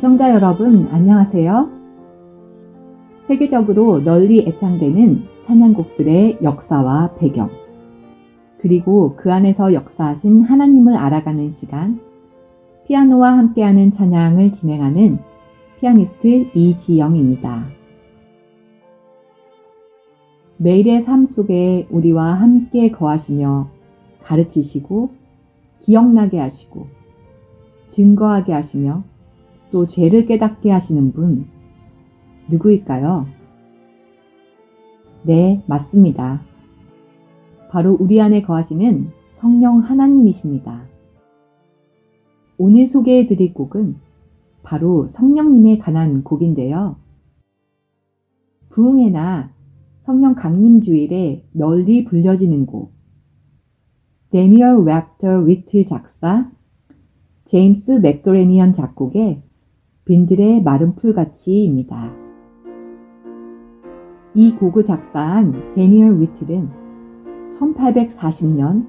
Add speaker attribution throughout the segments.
Speaker 1: 애청자 여러분, 안녕하세요. 세계적으로 널리 애창되는 찬양곡들의 역사와 배경, 그리고 그 안에서 역사하신 하나님을 알아가는 시간, 피아노와 함께하는 찬양을 진행하는 피아니스트 이지영입니다. 매일의 삶 속에 우리와 함께 거하시며 가르치시고 기억나게 하시고 증거하게 하시며 또 죄를 깨닫게 하시는 분 누구일까요? 네, 맞습니다. 바로 우리 안에 거하시는 성령 하나님이십니다. 오늘 소개해 드릴 곡은 바로 성령님에 관한 곡인데요. 부흥회나 성령 강림 주일에 널리 불려지는 곡. 데니얼 웹스터 위틀 작사, 제임스 맥그레나한 작곡의 빈들의 마른 풀같이입니다. 이 곡을 작사한 데니얼 위틀은 1840년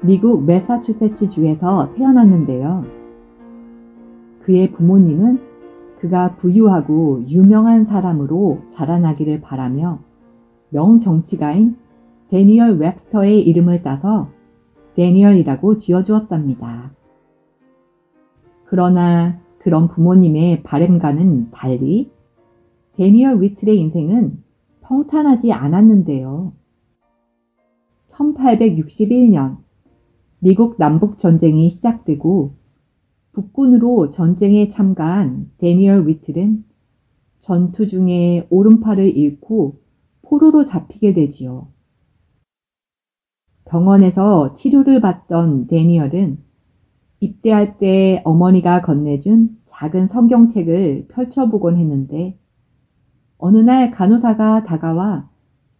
Speaker 1: 미국 매사추세츠 주에서 태어났는데요. 그의 부모님은 그가 부유하고 유명한 사람으로 자라나기를 바라며 명정치가인 데니얼 웹스터의 이름을 따서 데니얼이라고 지어주었답니다. 그러나 그런 부모님의 바램과는 달리 데니얼 위틀의 인생은 평탄하지 않았는데요. 1861년 미국 남북 전쟁이 시작되고 북군으로 전쟁에 참가한 데니얼 위틀은 전투 중에 오른팔을 잃고 포로로 잡히게 되지요. 병원에서 치료를 받던 데니얼은 입대할 때 어머니가 건네준 작은 성경책을 펼쳐보곤 했는데 어느 날 간호사가 다가와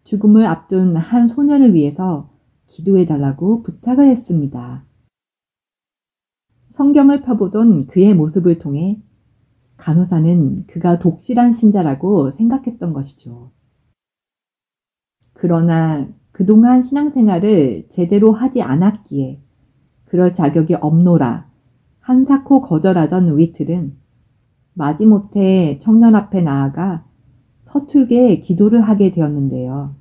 Speaker 1: 죽음을 앞둔 한 소년을 위해서 기도해달라고 부탁을 했습니다. 성경을 펴보던 그의 모습을 통해 간호사는 그가 독실한 신자라고 생각했던 것이죠. 그러나 그동안 신앙생활을 제대로 하지 않았기에 그럴 자격이 없노라 한사코 거절하던 위틀은 마지못해 청년 앞에 나아가 서툴게 기도를 하게 되었는데요.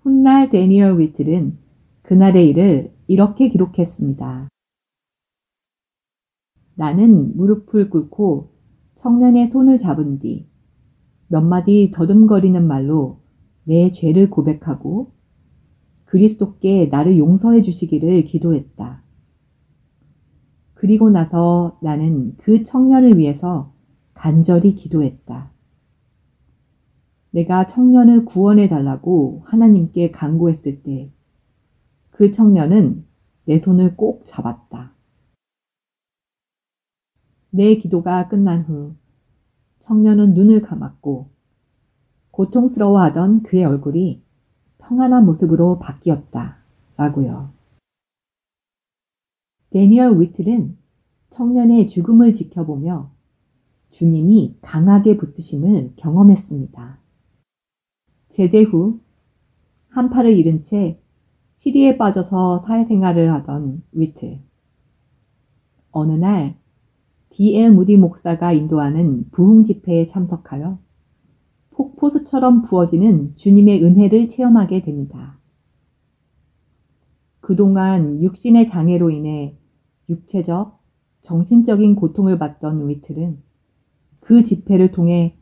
Speaker 1: 훗날 데니얼 위틀은 그날의 일을 이렇게 기록했습니다. 나는 무릎을 꿇고 청년의 손을 잡은 뒤 몇 마디 더듬거리는 말로 내 죄를 고백하고 그리스도께 나를 용서해 주시기를 기도했다. 그리고 나서 나는 그 청년을 위해서 간절히 기도했다. 내가 청년을 구원해 달라고 하나님께 간구했을 때 그 청년은 내 손을 꼭 잡았다. 내 기도가 끝난 후 청년은 눈을 감았고 고통스러워하던 그의 얼굴이 평안한 모습으로 바뀌었다. 라고요. 데니얼 위틀은 청년의 죽음을 지켜보며 주님이 강하게 붙드심을 경험했습니다. 제대 후 한 팔을 잃은 채 시리에 빠져서 사회생활을 하던 위틀. 어느 날 D.L. 무디 목사가 인도하는 부흥 집회에 참석하여 폭포수처럼 부어지는 주님의 은혜를 체험하게 됩니다. 그동안 육신의 장애로 인해 육체적, 정신적인 고통을 받던 위틀은 그 집회를 통해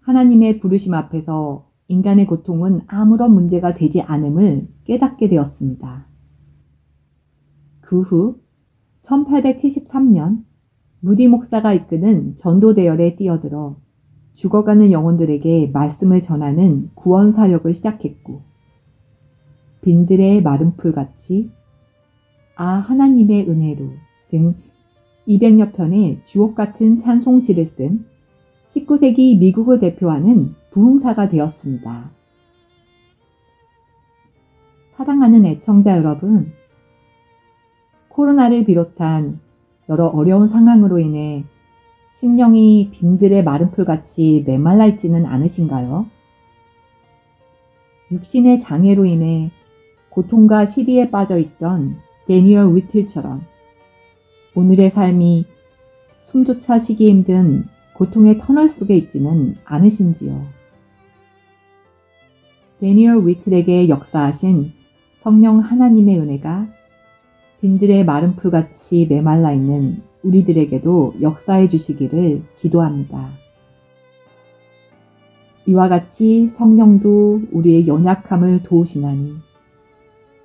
Speaker 1: 하나님의 부르심 앞에서 인간의 고통은 아무런 문제가 되지 않음을 깨닫게 되었습니다. 그 후 1873년 무디 목사가 이끄는 전도 대열에 뛰어들어 죽어가는 영혼들에게 말씀을 전하는 구원 사역을 시작했고, 빈들의 마른 풀같이 아 하나님의 은혜로 등 200여 편의 주옥 같은 찬송시를 쓴 19세기 미국을 대표하는 부흥사가 되었습니다. 사랑하는 애청자 여러분, 코로나를 비롯한 여러 어려운 상황으로 인해 심령이 빈들의 마른 풀같이 메말라 있지는 않으신가요? 육신의 장애로 인해 고통과 시리에 빠져 있던 데니얼 위틀처럼 오늘의 삶이 숨조차 쉬기 힘든 고통의 터널 속에 있지는 않으신지요. 데니얼 위틀에게 역사하신 성령 하나님의 은혜가 빈들의 마른 풀같이 메말라 있는 우리들에게도 역사해 주시기를 기도합니다. 이와 같이 성령도 우리의 연약함을 도우시나니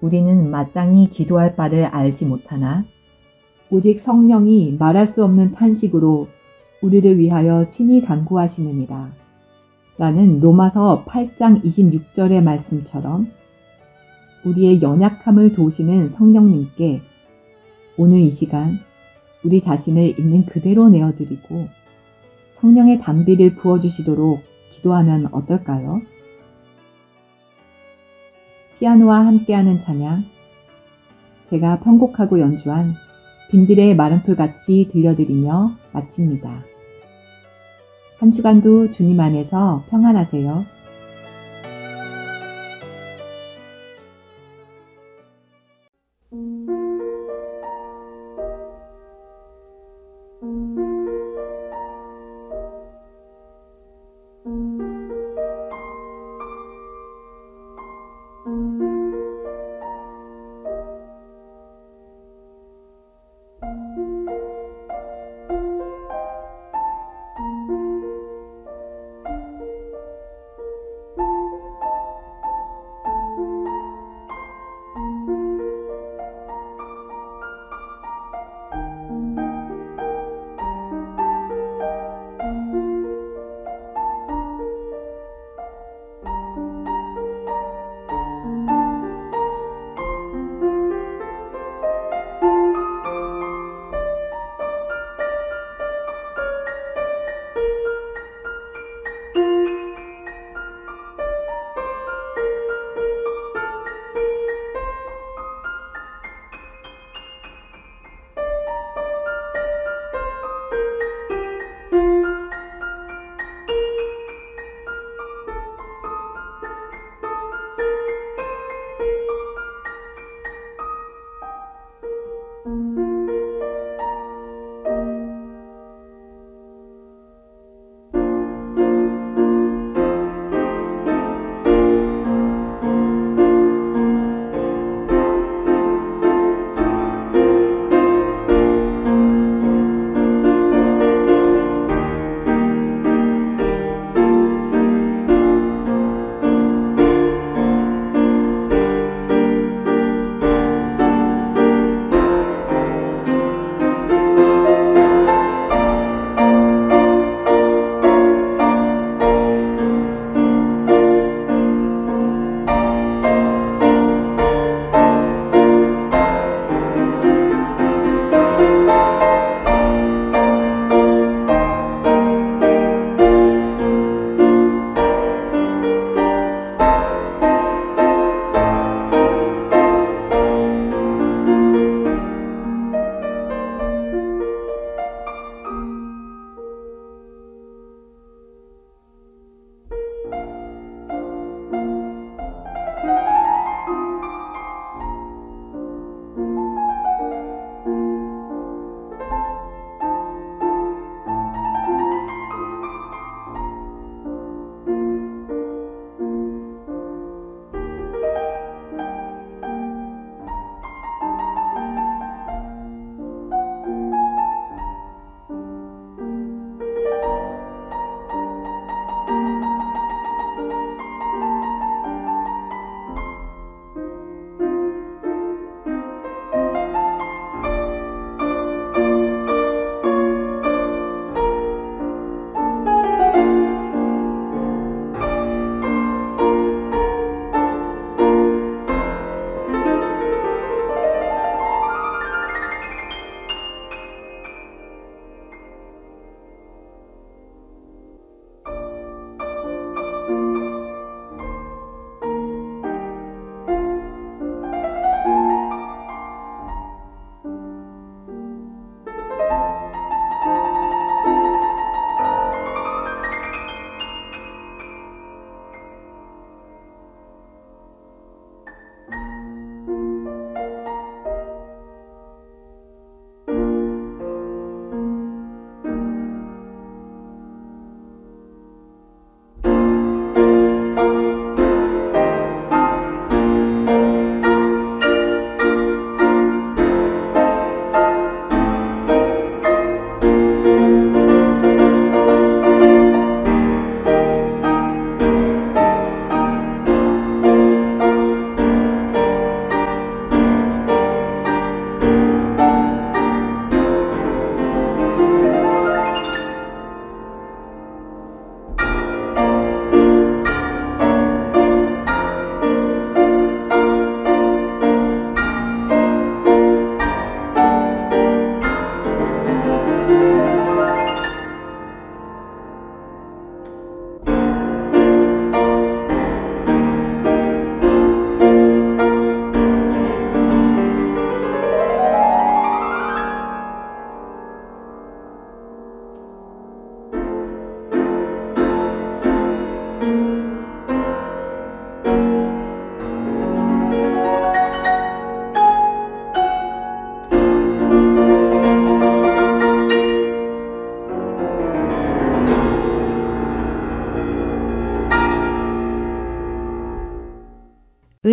Speaker 1: 우리는 마땅히 기도할 바를 알지 못하나 오직 성령이 말할 수 없는 탄식으로 우리를 위하여 친히 간구하시느니라. 라는 로마서 8장 26절의 말씀처럼 우리의 연약함을 도우시는 성령님께 오늘 이 시간 우리 자신을 있는 그대로 내어드리고 성령의 담비를 부어주시도록 기도하면 어떨까요? 피아노와 함께하는 찬양, 제가 편곡하고 연주한 빈들의 마른 풀같이 들려드리며 마칩니다. 한 주간도 주님 안에서 평안하세요.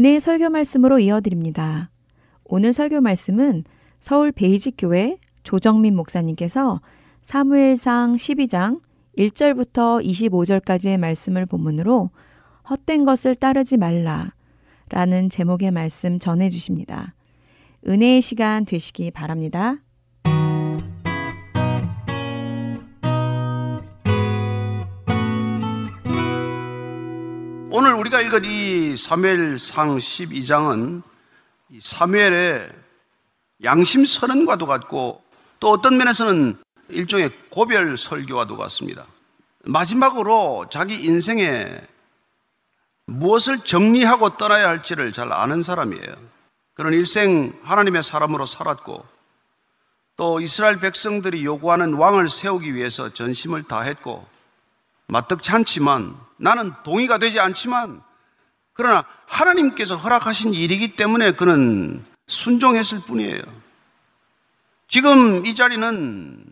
Speaker 2: 은혜의 설교 말씀으로 이어드립니다. 오늘 설교 말씀은 서울 베이직교회 조정민 목사님께서 사무엘상 12장 1절부터 25절까지의 말씀을 본문으로 헛된 것을 따르지 말라 라는 제목의 말씀 전해 주십니다. 은혜의 시간 되시기 바랍니다.
Speaker 3: 오늘 우리가 읽은 이 사무엘상 12장은 사무엘의 양심 선언과도 같고 또 어떤 면에서는 일종의 고별 설교와도 같습니다. 마지막으로 자기 인생에 무엇을 정리하고 떠나야 할지를 잘 아는 사람이에요. 그런 일생 하나님의 사람으로 살았고 또 이스라엘 백성들이 요구하는 왕을 세우기 위해서 전심을 다했고 마뜩치 않지만 나는 동의가 되지 않지만 그러나 하나님께서 허락하신 일이기 때문에 그는 순종했을 뿐이에요. 지금 이 자리는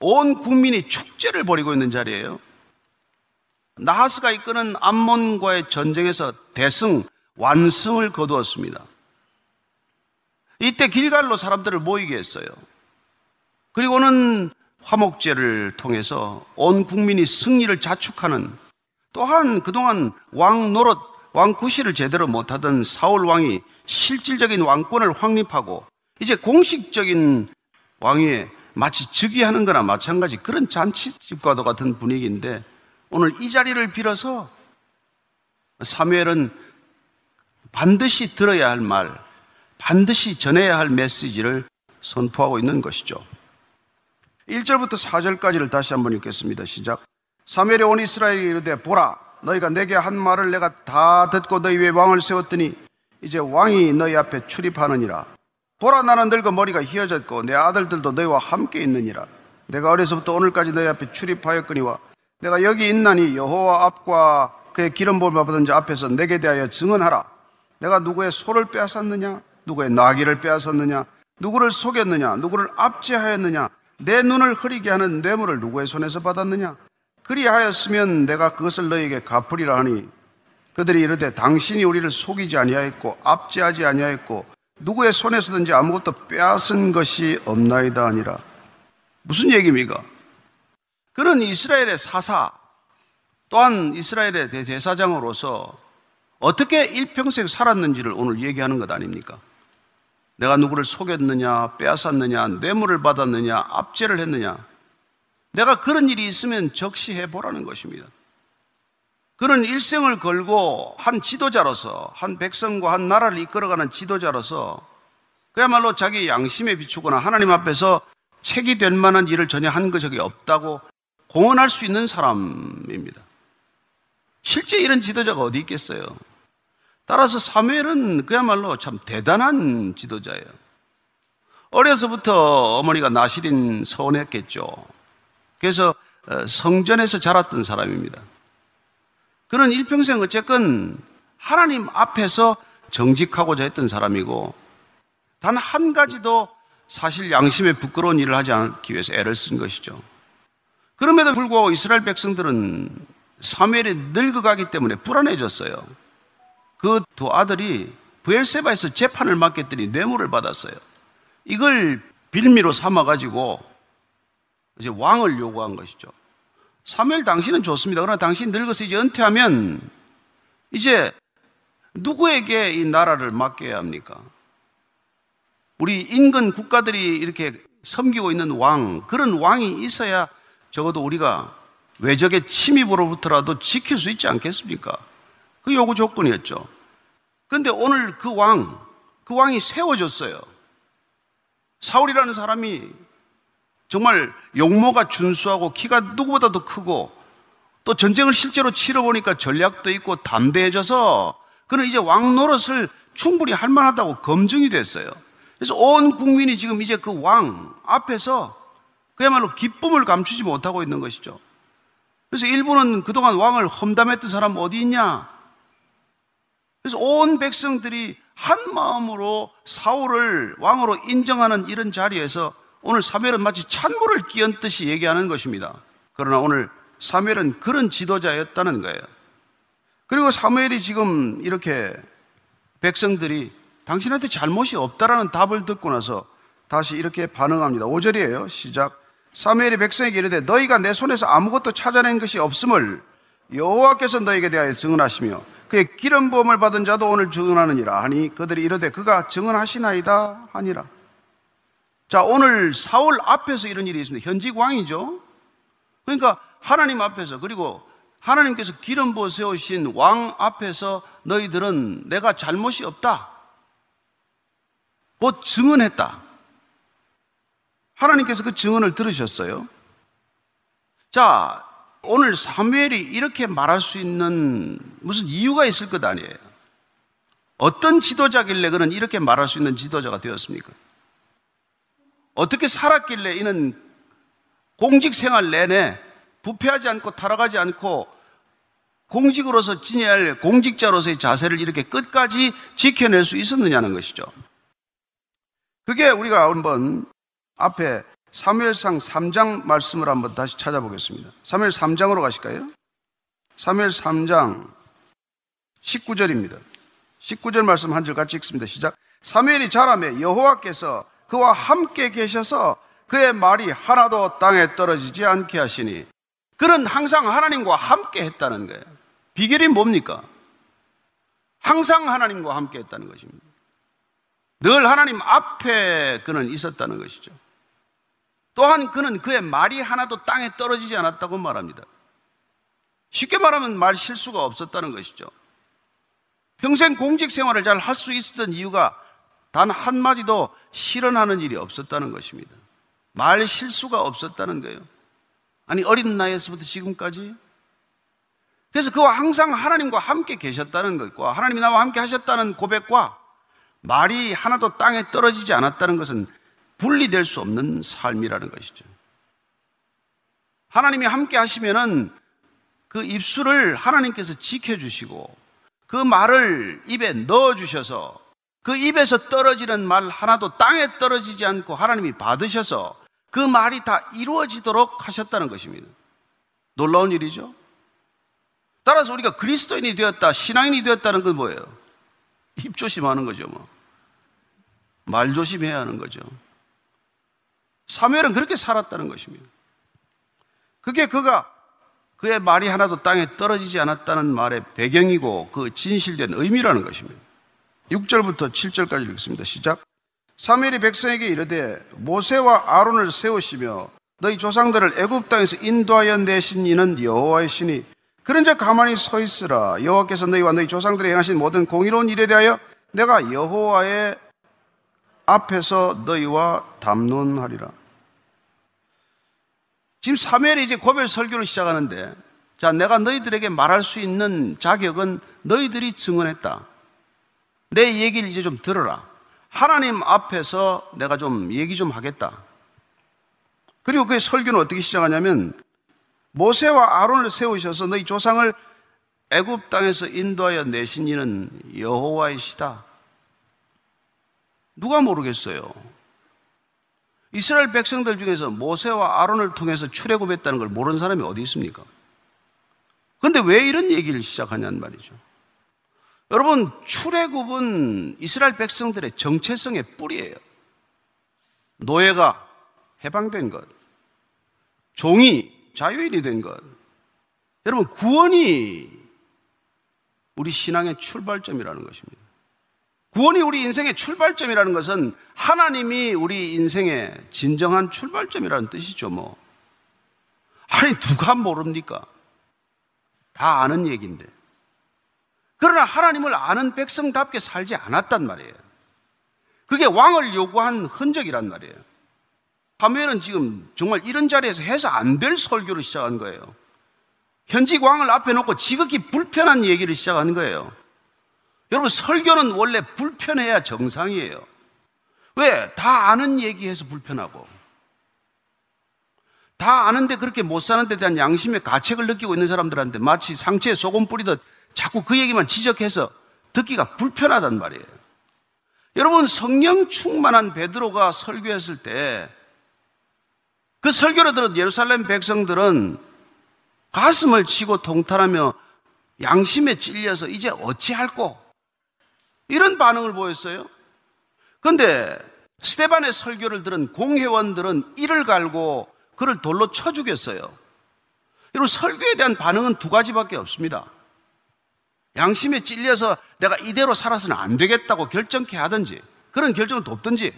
Speaker 3: 온 국민이 축제를 벌이고 있는 자리예요. 나하스가 이끄는 암몬과의 전쟁에서 대승, 완승을 거두었습니다. 이때 길갈로 사람들을 모이게 했어요. 그리고는 화목제를 통해서 온 국민이 승리를 자축하는 또한 그동안 왕 노릇, 왕 구실을 제대로 못하던 사울 왕이 실질적인 왕권을 확립하고 이제 공식적인 왕위에 마치 즉위하는 거나 마찬가지 그런 잔치집과도 같은 분위기인데 오늘 이 자리를 빌어서 사무엘은 반드시 들어야 할 말, 반드시 전해야 할 메시지를 선포하고 있는 것이죠. 1절부터 4절까지를 다시 한번 읽겠습니다. 시작. 사무엘이 온 이스라엘이 이르되 보라 너희가 내게 한 말을 내가 다 듣고 너희 위에 왕을 세웠더니 이제 왕이 너희 앞에 출입하느니라. 보라 나는 늙어 머리가 휘어졌고 내 아들들도 너희와 함께 있느니라. 내가 어려서부터 오늘까지 너희 앞에 출입하였거니와 내가 여기 있나니 여호와 앞과 그의 기름 부음을 받은 자 앞에서 내게 대하여 증언하라. 내가 누구의 소를 빼앗았느냐? 누구의 나귀를 빼앗았느냐? 누구를 속였느냐? 누구를 압제하였느냐? 내 눈을 흐리게 하는 뇌물을 누구의 손에서 받았느냐? 그리하였으면 내가 그것을 너에게 갚으리라 하니 그들이 이르되 당신이 우리를 속이지 아니하였고 압제하지 아니하였고 누구의 손에서든지 아무것도 빼앗은 것이 없나이다 아니라 무슨 얘기입니까? 그는 이스라엘의 사사 또한 이스라엘의 대제사장으로서 어떻게 일평생 살았는지를 오늘 얘기하는 것 아닙니까? 내가 누구를 속였느냐, 빼앗았느냐, 뇌물을 받았느냐, 압제를 했느냐. 내가 그런 일이 있으면 적시해 보라는 것입니다. 그는 일생을 걸고 한 지도자로서, 한 백성과 한 나라를 이끌어가는 지도자로서 그야말로 자기 양심에 비추거나 하나님 앞에서 책이 될 만한 일을 전혀 한 적이 없다고 공언할 수 있는 사람입니다. 실제 이런 지도자가 어디 있겠어요? 따라서 사무엘은 그야말로 참 대단한 지도자예요. 어려서부터 어머니가 나시린 서원했겠죠. 그래서 어, 성전에서 자랐던 사람입니다. 그는 일평생 어쨌건 하나님 앞에서 정직하고자 했던 사람이고 단 한 가지도 사실 양심에 부끄러운 일을 하지 않기 위해서 애를 쓴 것이죠. 그럼에도 불구하고 이스라엘 백성들은 사무엘이 늙어가기 때문에 불안해졌어요. 그 두 아들이 부엘세바에서 재판을 맡겼더니 뇌물을 받았어요. 이걸 빌미로 삼아가지고 이제 왕을 요구한 것이죠. 사무엘 당신은 좋습니다. 그러나 당신 늙어서 이제 은퇴하면 이제 누구에게 이 나라를 맡겨야 합니까? 우리 인근 국가들이 이렇게 섬기고 있는 왕, 그런 왕이 있어야 적어도 우리가 외적의 침입으로부터라도 지킬 수 있지 않겠습니까? 그 요구 조건이었죠. 그런데 오늘 그 왕, 그 왕이 세워졌어요. 사울이라는 사람이 정말 용모가 준수하고 키가 누구보다도 크고 또 전쟁을 실제로 치러보니까 전략도 있고 담대해져서 그는 이제 왕 노릇을 충분히 할 만하다고 검증이 됐어요. 그래서 온 국민이 지금 이제 그 왕 앞에서 그야말로 기쁨을 감추지 못하고 있는 것이죠. 그래서 일부는 그동안 왕을 험담했던 사람 어디 있냐? 그래서 온 백성들이 한 마음으로 사울을 왕으로 인정하는 이런 자리에서 오늘 사무엘은 마치 찬물을 끼얹듯이 얘기하는 것입니다. 그러나 오늘 사무엘은 그런 지도자였다는 거예요. 그리고 사무엘이 지금 이렇게 백성들이 당신한테 잘못이 없다라는 답을 듣고 나서 다시 이렇게 반응합니다. 5절이에요. 시작. 사무엘이 백성에게 이르되 너희가 내 손에서 아무것도 찾아낸 것이 없음을 여호와께서 너에게 대하여 증언하시며 그의 기름 부음을 받은 자도 오늘 증언하느니라 하니 그들이 이르되 그가 증언하시나이다 하니라. 자, 오늘 사울 앞에서 이런 일이 있습니다. 현직 왕이죠. 그러니까 하나님 앞에서 그리고 하나님께서 기름 부어 세우신 왕 앞에서 너희들은 내가 잘못이 없다. 곧 증언했다. 하나님께서 그 증언을 들으셨어요. 자, 오늘 사무엘이 이렇게 말할 수 있는 무슨 이유가 있을 것 아니에요. 어떤 지도자길래 그는 이렇게 말할 수 있는 지도자가 되었습니까? 어떻게 살았길래 이는 공직 생활 내내 부패하지 않고 타락하지 않고 공직으로서 지내야 할 공직자로서의 자세를 이렇게 끝까지 지켜낼 수 있었느냐는 것이죠. 그게 우리가 한번 앞에 사무엘상 3장 말씀을 한번 다시 찾아보겠습니다. 사무엘 3장으로 가실까요? 사무엘 3장 19절입니다. 19절 말씀 한 절 같이 읽습니다. 시작. 사무엘이 자라매 여호와께서 그와 함께 계셔서 그의 말이 하나도 땅에 떨어지지 않게 하시니 그는 항상 하나님과 함께 했다는 거예요. 비결이 뭡니까? 항상 하나님과 함께 했다는 것입니다. 늘 하나님 앞에 그는 있었다는 것이죠. 또한 그는 그의 말이 하나도 땅에 떨어지지 않았다고 말합니다. 쉽게 말하면 말 실수가 없었다는 것이죠. 평생 공직 생활을 잘 할 수 있었던 이유가 단 한마디도 실현하는 일이 없었다는 것입니다. 말 실수가 없었다는 거예요. 아니, 어린 나이에서부터 지금까지. 그래서 그와 항상 하나님과 함께 계셨다는 것과 하나님이 나와 함께 하셨다는 고백과 말이 하나도 땅에 떨어지지 않았다는 것은 분리될 수 없는 삶이라는 것이죠. 하나님이 함께 하시면은 그 입술을 하나님께서 지켜주시고 그 말을 입에 넣어주셔서 그 입에서 떨어지는 말 하나도 땅에 떨어지지 않고 하나님이 받으셔서 그 말이 다 이루어지도록 하셨다는 것입니다. 놀라운 일이죠. 따라서 우리가 그리스도인이 되었다, 신앙인이 되었다는 건 뭐예요? 입 조심하는 거죠, 뭐. 말 조심해야 하는 거죠. 사무엘은 그렇게 살았다는 것입니다. 그게 그가 그의 말이 하나도 땅에 떨어지지 않았다는 말의 배경이고 그 진실된 의미라는 것입니다. 6절부터 7절까지 읽습니다. 시작. 사무엘이 백성에게 이르되 모세와 아론을 세우시며 너희 조상들을 애굽 땅에서 인도하여 내신 이는 여호와의 신이 그런즉 가만히 서 있으라 여호와께서 너희와 너희 조상들이 행하신 모든 공의로운 일에 대하여 내가 여호와의 앞에서 너희와 담론하리라. 지금 사무엘이 이제 고별 설교를 시작하는데 자 내가 너희들에게 말할 수 있는 자격은 너희들이 증언했다. 내 얘기를 이제 좀 들어라. 하나님 앞에서 내가 좀 얘기 좀 하겠다. 그리고 그 설교는 어떻게 시작하냐면 모세와 아론을 세우셔서 너희 조상을 애굽 땅에서 인도하여 내신 이는 여호와이시다. 누가 모르겠어요? 이스라엘 백성들 중에서 모세와 아론을 통해서 출애굽했다는 걸 모르는 사람이 어디 있습니까? 그런데 왜 이런 얘기를 시작하냐는 말이죠. 여러분, 출애굽은 이스라엘 백성들의 정체성의 뿌리예요. 노예가 해방된 것, 종이 자유인이 된 것. 여러분, 구원이 우리 신앙의 출발점이라는 것입니다. 구원이 우리 인생의 출발점이라는 것은 하나님이 우리 인생의 진정한 출발점이라는 뜻이죠, 뭐. 아니, 누가 모릅니까? 다 아는 얘기인데. 그러나 하나님을 아는 백성답게 살지 않았단 말이에요. 그게 왕을 요구한 흔적이란 말이에요. 사무엘은 지금 정말 이런 자리에서 해서 안 될 설교를 시작한 거예요. 현직 왕을 앞에 놓고 지극히 불편한 얘기를 시작한 거예요. 여러분, 설교는 원래 불편해야 정상이에요. 왜? 다 아는 얘기해서 불편하고. 다 아는데 그렇게 못 사는 데 대한 양심의 가책을 느끼고 있는 사람들한테 마치 상처에 소금 뿌리듯 자꾸 그 얘기만 지적해서 듣기가 불편하단 말이에요. 여러분, 성령 충만한 베드로가 설교했을 때 그 설교를 들은 예루살렘 백성들은 가슴을 치고 통탄하며 양심에 찔려서 이제 어찌할꼬? 이런 반응을 보였어요. 근데 스테반의 설교를 들은 공회원들은 이를 갈고 그를 돌로 쳐 죽였어요. 여러분 설교에 대한 반응은 두 가지밖에 없습니다. 양심에 찔려서 내가 이대로 살아서는 안 되겠다고 결정케 하든지 그런 결정을 돕든지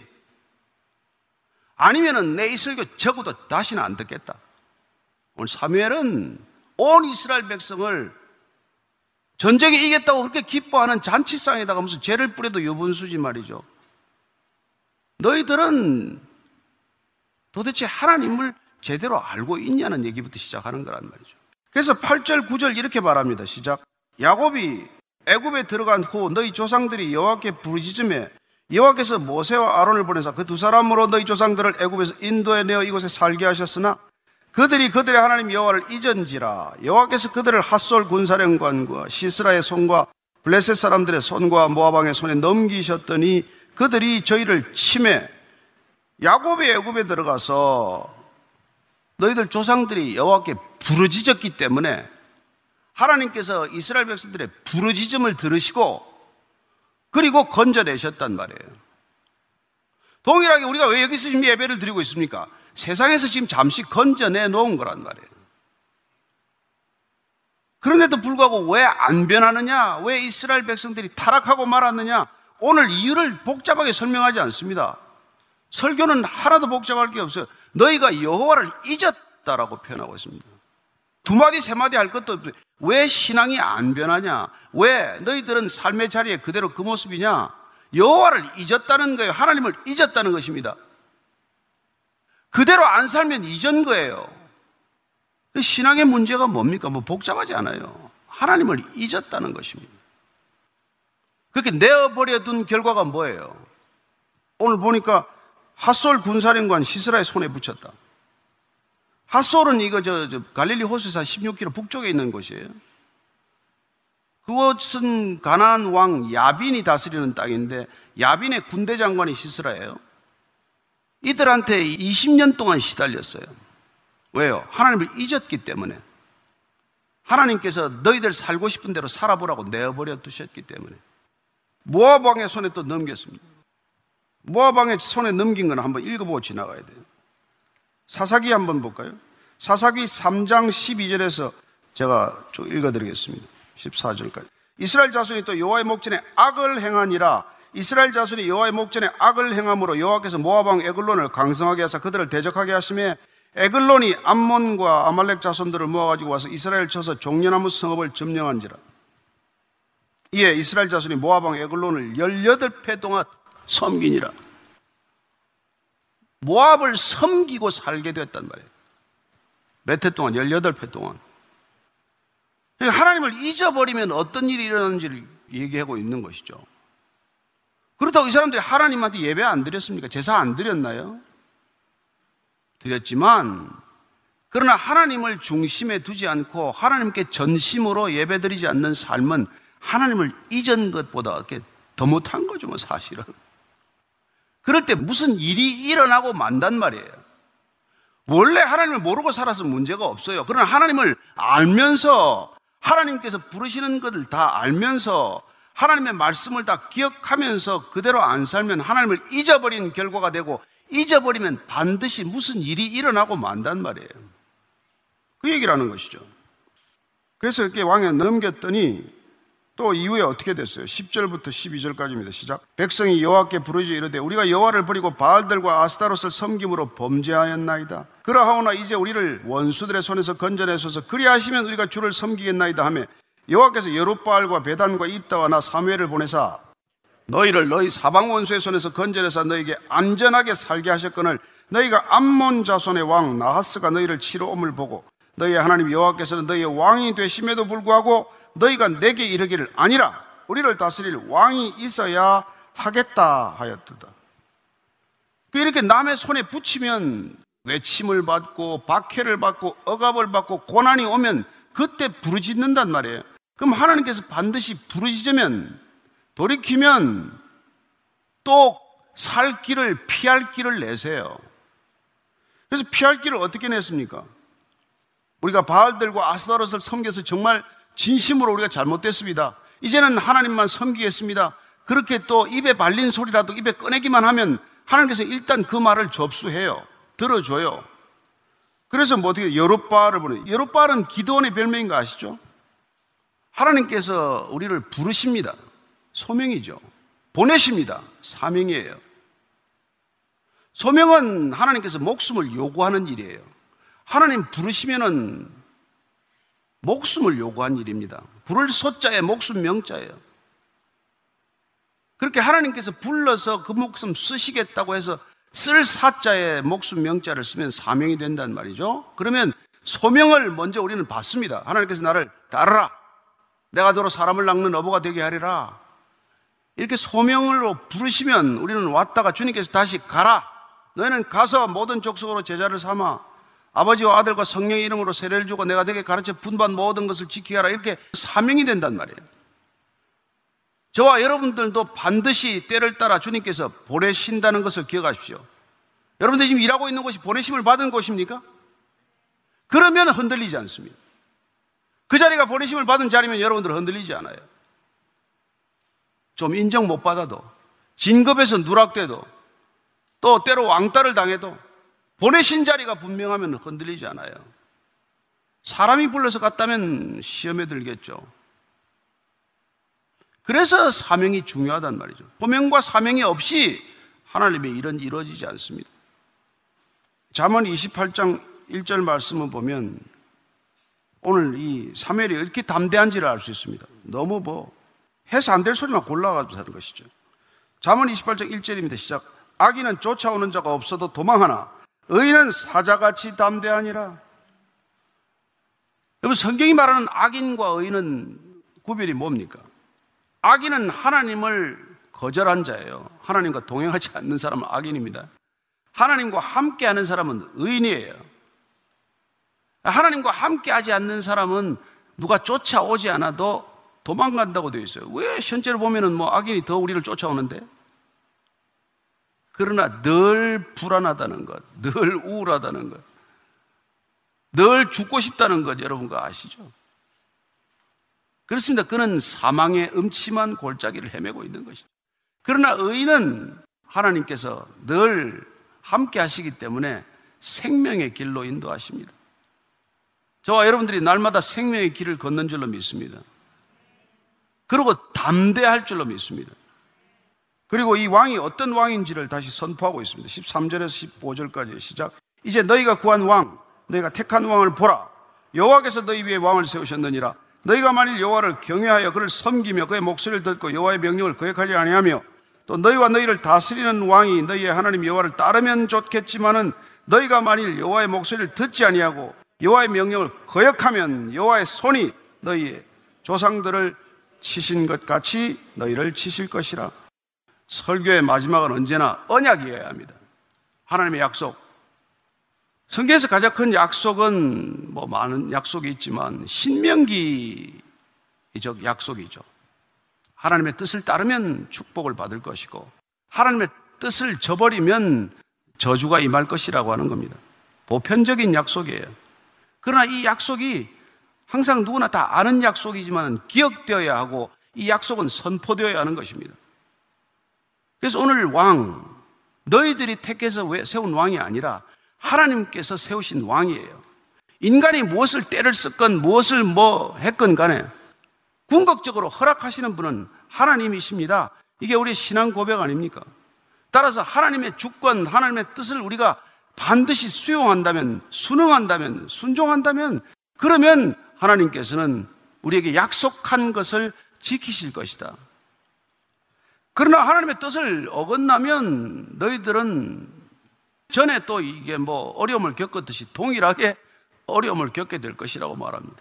Speaker 3: 아니면은 내이 설교 적어도 다시는 안 듣겠다. 오늘 사무엘은 온 이스라엘 백성을 전쟁에 이겼다고 그렇게 기뻐하는 잔치상에다가 무슨 죄를 뿌려도 유분수지 말이죠. 너희들은 도대체 하나님을 제대로 알고 있냐는 얘기부터 시작하는 거란 말이죠. 그래서 8절, 9절 이렇게 말합니다. 시작. 야곱이 애굽에 들어간 후 너희 조상들이 여호와께 부르짖음에 여호와께서 모세와 아론을 보내사 그 두 사람으로 너희 조상들을 애굽에서 인도해 내어 이곳에 살게 하셨으나 그들이 그들의 하나님 여호와를 잊은지라. 여호와께서 그들을 핫솔 군사령관과 시스라의 손과 블레셋 사람들의 손과 모아방의 손에 넘기셨더니 그들이 저희를 침해 야곱이 애굽에 들어가서 너희들 조상들이 여호와께 부르짖었기 때문에 하나님께서 이스라엘 백성들의 부르짖음을 들으시고 그리고 건져내셨단 말이에요. 동일하게 우리가 왜 여기서 지금 예배를 드리고 있습니까? 세상에서 지금 잠시 건져내 놓은 거란 말이에요. 그런데도 불구하고 왜 안 변하느냐? 왜 이스라엘 백성들이 타락하고 말았느냐? 오늘 이유를 복잡하게 설명하지 않습니다. 설교는 하나도 복잡할 게 없어요. 너희가 여호와를 잊었다라고 표현하고 있습니다. 두 마디 세 마디 할 것도 없어요. 왜 신앙이 안 변하냐? 왜 너희들은 삶의 자리에 그대로 그 모습이냐? 여호와를 잊었다는 거예요. 하나님을 잊었다는 것입니다. 그대로 안 살면 잊은 거예요. 신앙의 문제가 뭡니까? 뭐 복잡하지 않아요. 하나님을 잊었다는 것입니다. 그렇게 내어버려 둔 결과가 뭐예요? 오늘 보니까 핫솔 군사령관 시스라의 손에 붙였다. 핫솔은 이거 저, 저 갈릴리 호수에서 16km 북쪽에 있는 곳이에요. 그곳은 가나안 왕 야빈이 다스리는 땅인데 야빈의 군대 장관이 시스라예요. 이들한테 20년 동안 시달렸어요. 왜요? 하나님을 잊었기 때문에. 하나님께서 너희들 살고 싶은 대로 살아보라고 내어버려 두셨기 때문에. 모압 왕의 손에 또 넘겼습니다. 모압 왕의 손에 넘긴 건 한번 읽어보고 지나가야 돼요. 사사기 한번 볼까요? 사사기 3장 12절에서 제가 좀 읽어드리겠습니다. 14절까지. 이스라엘 자손이 또 여호와의 목전에 악을 행하니라. 이스라엘 자손이 여호와의 목전에 악을 행함으로 여호와께서 모압 왕 에글론을 강성하게 하사 그들을 대적하게 하심에 에글론이 암몬과 아말렉 자손들을 모아가지고 와서 이스라엘 쳐서 종려나무 성읍을 점령한지라. 이에 이스라엘 자손이 모압 왕 에글론을 18회 동안 섬기니라. 모압을 섬기고 살게 됐단 말이에요. 몇 해 동안? 18회 동안. 그러니까 하나님을 잊어버리면 어떤 일이 일어나는지를 얘기하고 있는 것이죠. 그렇다고 이 사람들이 하나님한테 예배 안 드렸습니까? 제사 안 드렸나요? 드렸지만, 그러나 하나님을 중심에 두지 않고 하나님께 전심으로 예배 드리지 않는 삶은 하나님을 잊은 것보다 더 못한 거죠, 뭐 사실은. 그럴 때 무슨 일이 일어나고 만단 말이에요. 원래 하나님을 모르고 살아서 문제가 없어요. 그러나 하나님을 알면서 하나님께서 부르시는 것을 다 알면서 하나님의 말씀을 다 기억하면서 그대로 안 살면 하나님을 잊어버린 결과가 되고 잊어버리면 반드시 무슨 일이 일어나고 만단 말이에요. 그 얘기를 하는 것이죠. 그래서 이렇게 왕에 넘겼더니 또 이후에 어떻게 됐어요? 10절부터 12절까지입니다. 시작. 백성이 여호와께 부르짖어 이르되 우리가 여호와를 버리고 바알들과 아스타롯을 섬김으로 범죄하였나이다. 그러하오나 이제 우리를 원수들의 손에서 건져내소서 그리하시면 우리가 주를 섬기겠나이다 하며 여호와께서 여룻바알과 베단과 입다와 나 사무엘을 보내사 너희를 너희 사방 원수의 손에서 건져내사 너에게 안전하게 살게 하셨거늘 너희가 암몬 자손의 왕 나하스가 너희를 치러 옴을 보고 너희의 하나님 여호와께서는 너희의 왕이 되심에도 불구하고 너희가 내게 이르기를 아니라 우리를 다스릴 왕이 있어야 하겠다 하였도다. 그 이렇게 남의 손에 붙이면 외침을 받고 박해를 받고 억압을 받고 고난이 오면 그때 부르짖는단 말이에요. 그럼 하나님께서 반드시 부르짖으면 돌이키면 또 살 길을 피할 길을 내세요. 그래서 피할 길을 어떻게 냈습니까? 우리가 바알들과 아스다롯을 섬겨서 정말 진심으로 우리가 잘못됐습니다. 이제는 하나님만 섬기겠습니다. 그렇게 또 입에 발린 소리라도 입에 꺼내기만 하면 하나님께서 일단 그 말을 접수해요. 들어줘요. 그래서 뭐 어떻게 여룻바알을 보내 여룻바알은 기도원의 별명인 거 아시죠? 하나님께서 우리를 부르십니다. 소명이죠. 보내십니다. 사명이에요. 소명은 하나님께서 목숨을 요구하는 일이에요. 하나님 부르시면은 목숨을 요구한 일입니다. 부를 소자에 목숨 명자예요. 그렇게 하나님께서 불러서 그 목숨 쓰시겠다고 해서 쓸 사자에 목숨 명자를 쓰면 사명이 된단 말이죠. 그러면 소명을 먼저 우리는 받습니다. 하나님께서 나를 따르라. 내가 너로 사람을 낚는 어부가 되게 하리라. 이렇게 소명으로 부르시면 우리는 왔다가 주님께서 다시 가라. 너희는 가서 모든 족속으로 제자를 삼아 아버지와 아들과 성령의 이름으로 세례를 주고 내가 내게 가르쳐 분반 모든 것을 지키게 하라. 이렇게 사명이 된단 말이에요. 저와 여러분들도 반드시 때를 따라 주님께서 보내신다는 것을 기억하십시오. 여러분들 지금 일하고 있는 곳이 보내심을 받은 곳입니까? 그러면 흔들리지 않습니다. 그 자리가 보내심을 받은 자리면 여러분들 흔들리지 않아요. 좀 인정 못 받아도, 진급에서 누락돼도, 또 때로 왕따를 당해도, 보내신 자리가 분명하면 흔들리지 않아요. 사람이 불러서 갔다면 시험에 들겠죠. 그래서 사명이 중요하단 말이죠. 소명과 사명이 없이 하나님의 일은 이루어지지 않습니다. 잠언 28장 1절 말씀을 보면 오늘 이 사무엘이 이렇게 담대한지를 알 수 있습니다. 너무 뭐 해서 안 될 소리만 골라가지고 하는 것이죠. 잠언 28장 1절입니다. 시작. 악인은 쫓아오는 자가 없어도 도망하나 의인은 사자같이 담대하니라. 여러분 성경이 말하는 악인과 의인은 구별이 뭡니까? 악인은 하나님을 거절한 자예요. 하나님과 동행하지 않는 사람은 악인입니다. 하나님과 함께하는 사람은 의인이에요. 하나님과 함께하지 않는 사람은 누가 쫓아오지 않아도 도망간다고 되어 있어요. 왜 현재를 보면은 뭐 악인이 더 우리를 쫓아오는데? 그러나 늘 불안하다는 것, 늘 우울하다는 것, 늘 죽고 싶다는 것 여러분과 아시죠? 그렇습니다. 그는 사망의 음침한 골짜기를 헤매고 있는 것이죠. 그러나 의인은 하나님께서 늘 함께 하시기 때문에 생명의 길로 인도하십니다. 저와 여러분들이 날마다 생명의 길을 걷는 줄로 믿습니다. 그리고 담대할 줄로 믿습니다. 그리고 이 왕이 어떤 왕인지를 다시 선포하고 있습니다. 13절에서 15절까지 시작. 이제 너희가 구한 왕, 너희가 택한 왕을 보라. 여호와께서 너희 위에 왕을 세우셨느니라. 너희가 만일 여호와를 경외하여 그를 섬기며 그의 목소리를 듣고 여호와의 명령을 거역하지 아니하며 또 너희와 너희를 다스리는 왕이 너희의 하나님 여호와를 따르면 좋겠지만은 너희가 만일 여호와의 목소리를 듣지 아니하고 여호와의 명령을 거역하면 여호와의 손이 너희의 조상들을 치신 것 같이 너희를 치실 것이라. 설교의 마지막은 언제나 언약이어야 합니다. 하나님의 약속. 성경에서 가장 큰 약속은 뭐 많은 약속이 있지만 신명기적 약속이죠. 하나님의 뜻을 따르면 축복을 받을 것이고 하나님의 뜻을 저버리면 저주가 임할 것이라고 하는 겁니다. 보편적인 약속이에요. 그러나 이 약속이 항상 누구나 다 아는 약속이지만 기억되어야 하고 이 약속은 선포되어야 하는 것입니다. 그래서 오늘 왕, 너희들이 택해서 세운 왕이 아니라 하나님께서 세우신 왕이에요. 인간이 무엇을 때를 썼건 무엇을 뭐 했건 간에 궁극적으로 허락하시는 분은 하나님이십니다. 이게 우리 신앙 고백 아닙니까? 따라서 하나님의 주권, 하나님의 뜻을 우리가 반드시 수용한다면, 순응한다면, 순종한다면, 그러면 하나님께서는 우리에게 약속한 것을 지키실 것이다. 그러나 하나님의 뜻을 어긋나면 너희들은 전에 또 이게 뭐 어려움을 겪었듯이 동일하게 어려움을 겪게 될 것이라고 말합니다.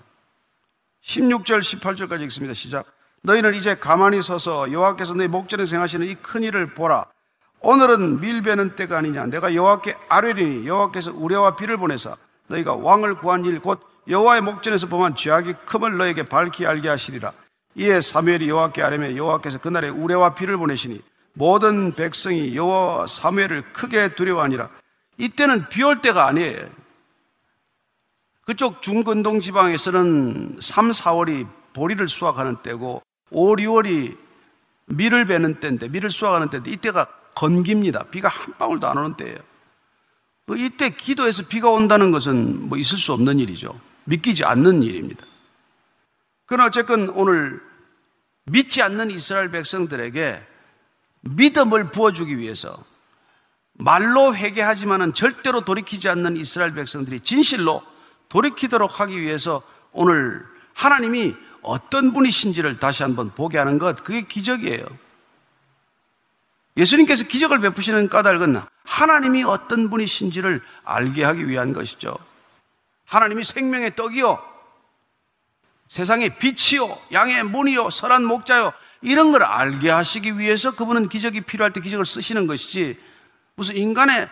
Speaker 3: 16절, 18절까지 읽습니다. 시작. 너희는 이제 가만히 서서 여호와께서 너희 목전에 생하시는 이 큰 일을 보라. 오늘은 밀배는 때가 아니냐. 내가 여호와께 아뢰리니 여호와께서 우레와 비를 보내사 너희가 왕을 구한 일 곧 여호와의 목전에서 범한 죄악이 큼을 너에게 밝히 알게 하시리라. 이에 사무엘이 여호와께 아뢰며 여호와께서 그날에 우레와 비를 보내시니 모든 백성이 여호와 사무엘을 크게 두려워하니라. 이때는 비 올 때가 아니에요. 그쪽 중근동 지방에서는 3, 4월이 보리를 수확하는 때고 5, 6월이 밀을 베는 때인데, 밀을 수확하는 때인데, 이때가 건깁니다. 비가 한 방울도 안 오는 때예요. 그 이때 기도해서 비가 온다는 것은 뭐 있을 수 없는 일이죠. 믿기지 않는 일입니다. 그러나 어쨌건 오늘 믿지 않는 이스라엘 백성들에게 믿음을 부어주기 위해서 말로 회개하지만은 절대로 돌이키지 않는 이스라엘 백성들이 진실로 돌이키도록 하기 위해서 오늘 하나님이 어떤 분이신지를 다시 한번 보게 하는 것, 그게 기적이에요. 예수님께서 기적을 베푸시는 까닭은 하나님이 어떤 분이신지를 알게 하기 위한 것이죠. 하나님이 생명의 떡이요, 세상의 빛이요, 양의 문이요, 설한 목자요, 이런 걸 알게 하시기 위해서 그분은 기적이 필요할 때 기적을 쓰시는 것이지 무슨 인간의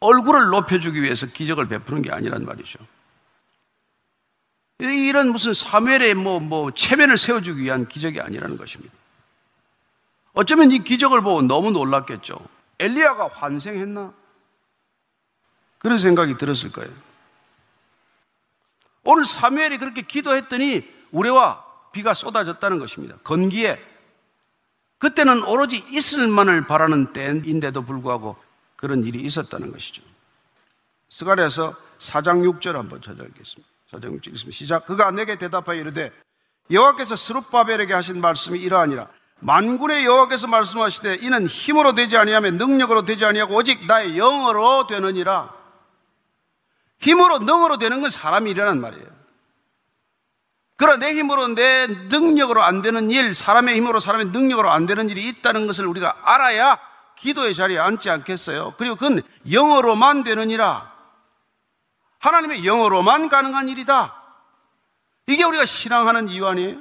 Speaker 3: 얼굴을 높여주기 위해서 기적을 베푸는 게 아니란 말이죠. 이런 무슨 사멸의 뭐, 뭐, 체면을 세워주기 위한 기적이 아니라는 것입니다. 어쩌면 이 기적을 보고 너무 놀랐겠죠. 엘리야가 환생했나? 그런 생각이 들었을 거예요. 오늘 사무엘이 그렇게 기도했더니 우레와 비가 쏟아졌다는 것입니다. 건기에. 그때는 오로지 있을만을 바라는 때인데도 불구하고 그런 일이 있었다는 것이죠. 스가랴서 4장 6절 한번 찾아뵙겠습니다. 4장 6절 있습니다. 시작. 그가 내게 대답하여 이르되 여호와께서 스룹바벨에게 하신 말씀이 이러하니라. 만군의 여호와께서 말씀하시되 이는 힘으로 되지 아니하며 능력으로 되지 아니하고 오직 나의 영어로 되느니라. 힘으로 능으로 되는 건 사람이 일어난 말이에요. 그러나 내 힘으로 내 능력으로 안 되는 일, 사람의 힘으로 사람의 능력으로 안 되는 일이 있다는 것을 우리가 알아야 기도의 자리에 앉지 않겠어요. 그리고 그건 영어로만 되느니라. 하나님의 영어로만 가능한 일이다. 이게 우리가 신앙하는 이유 아니에요?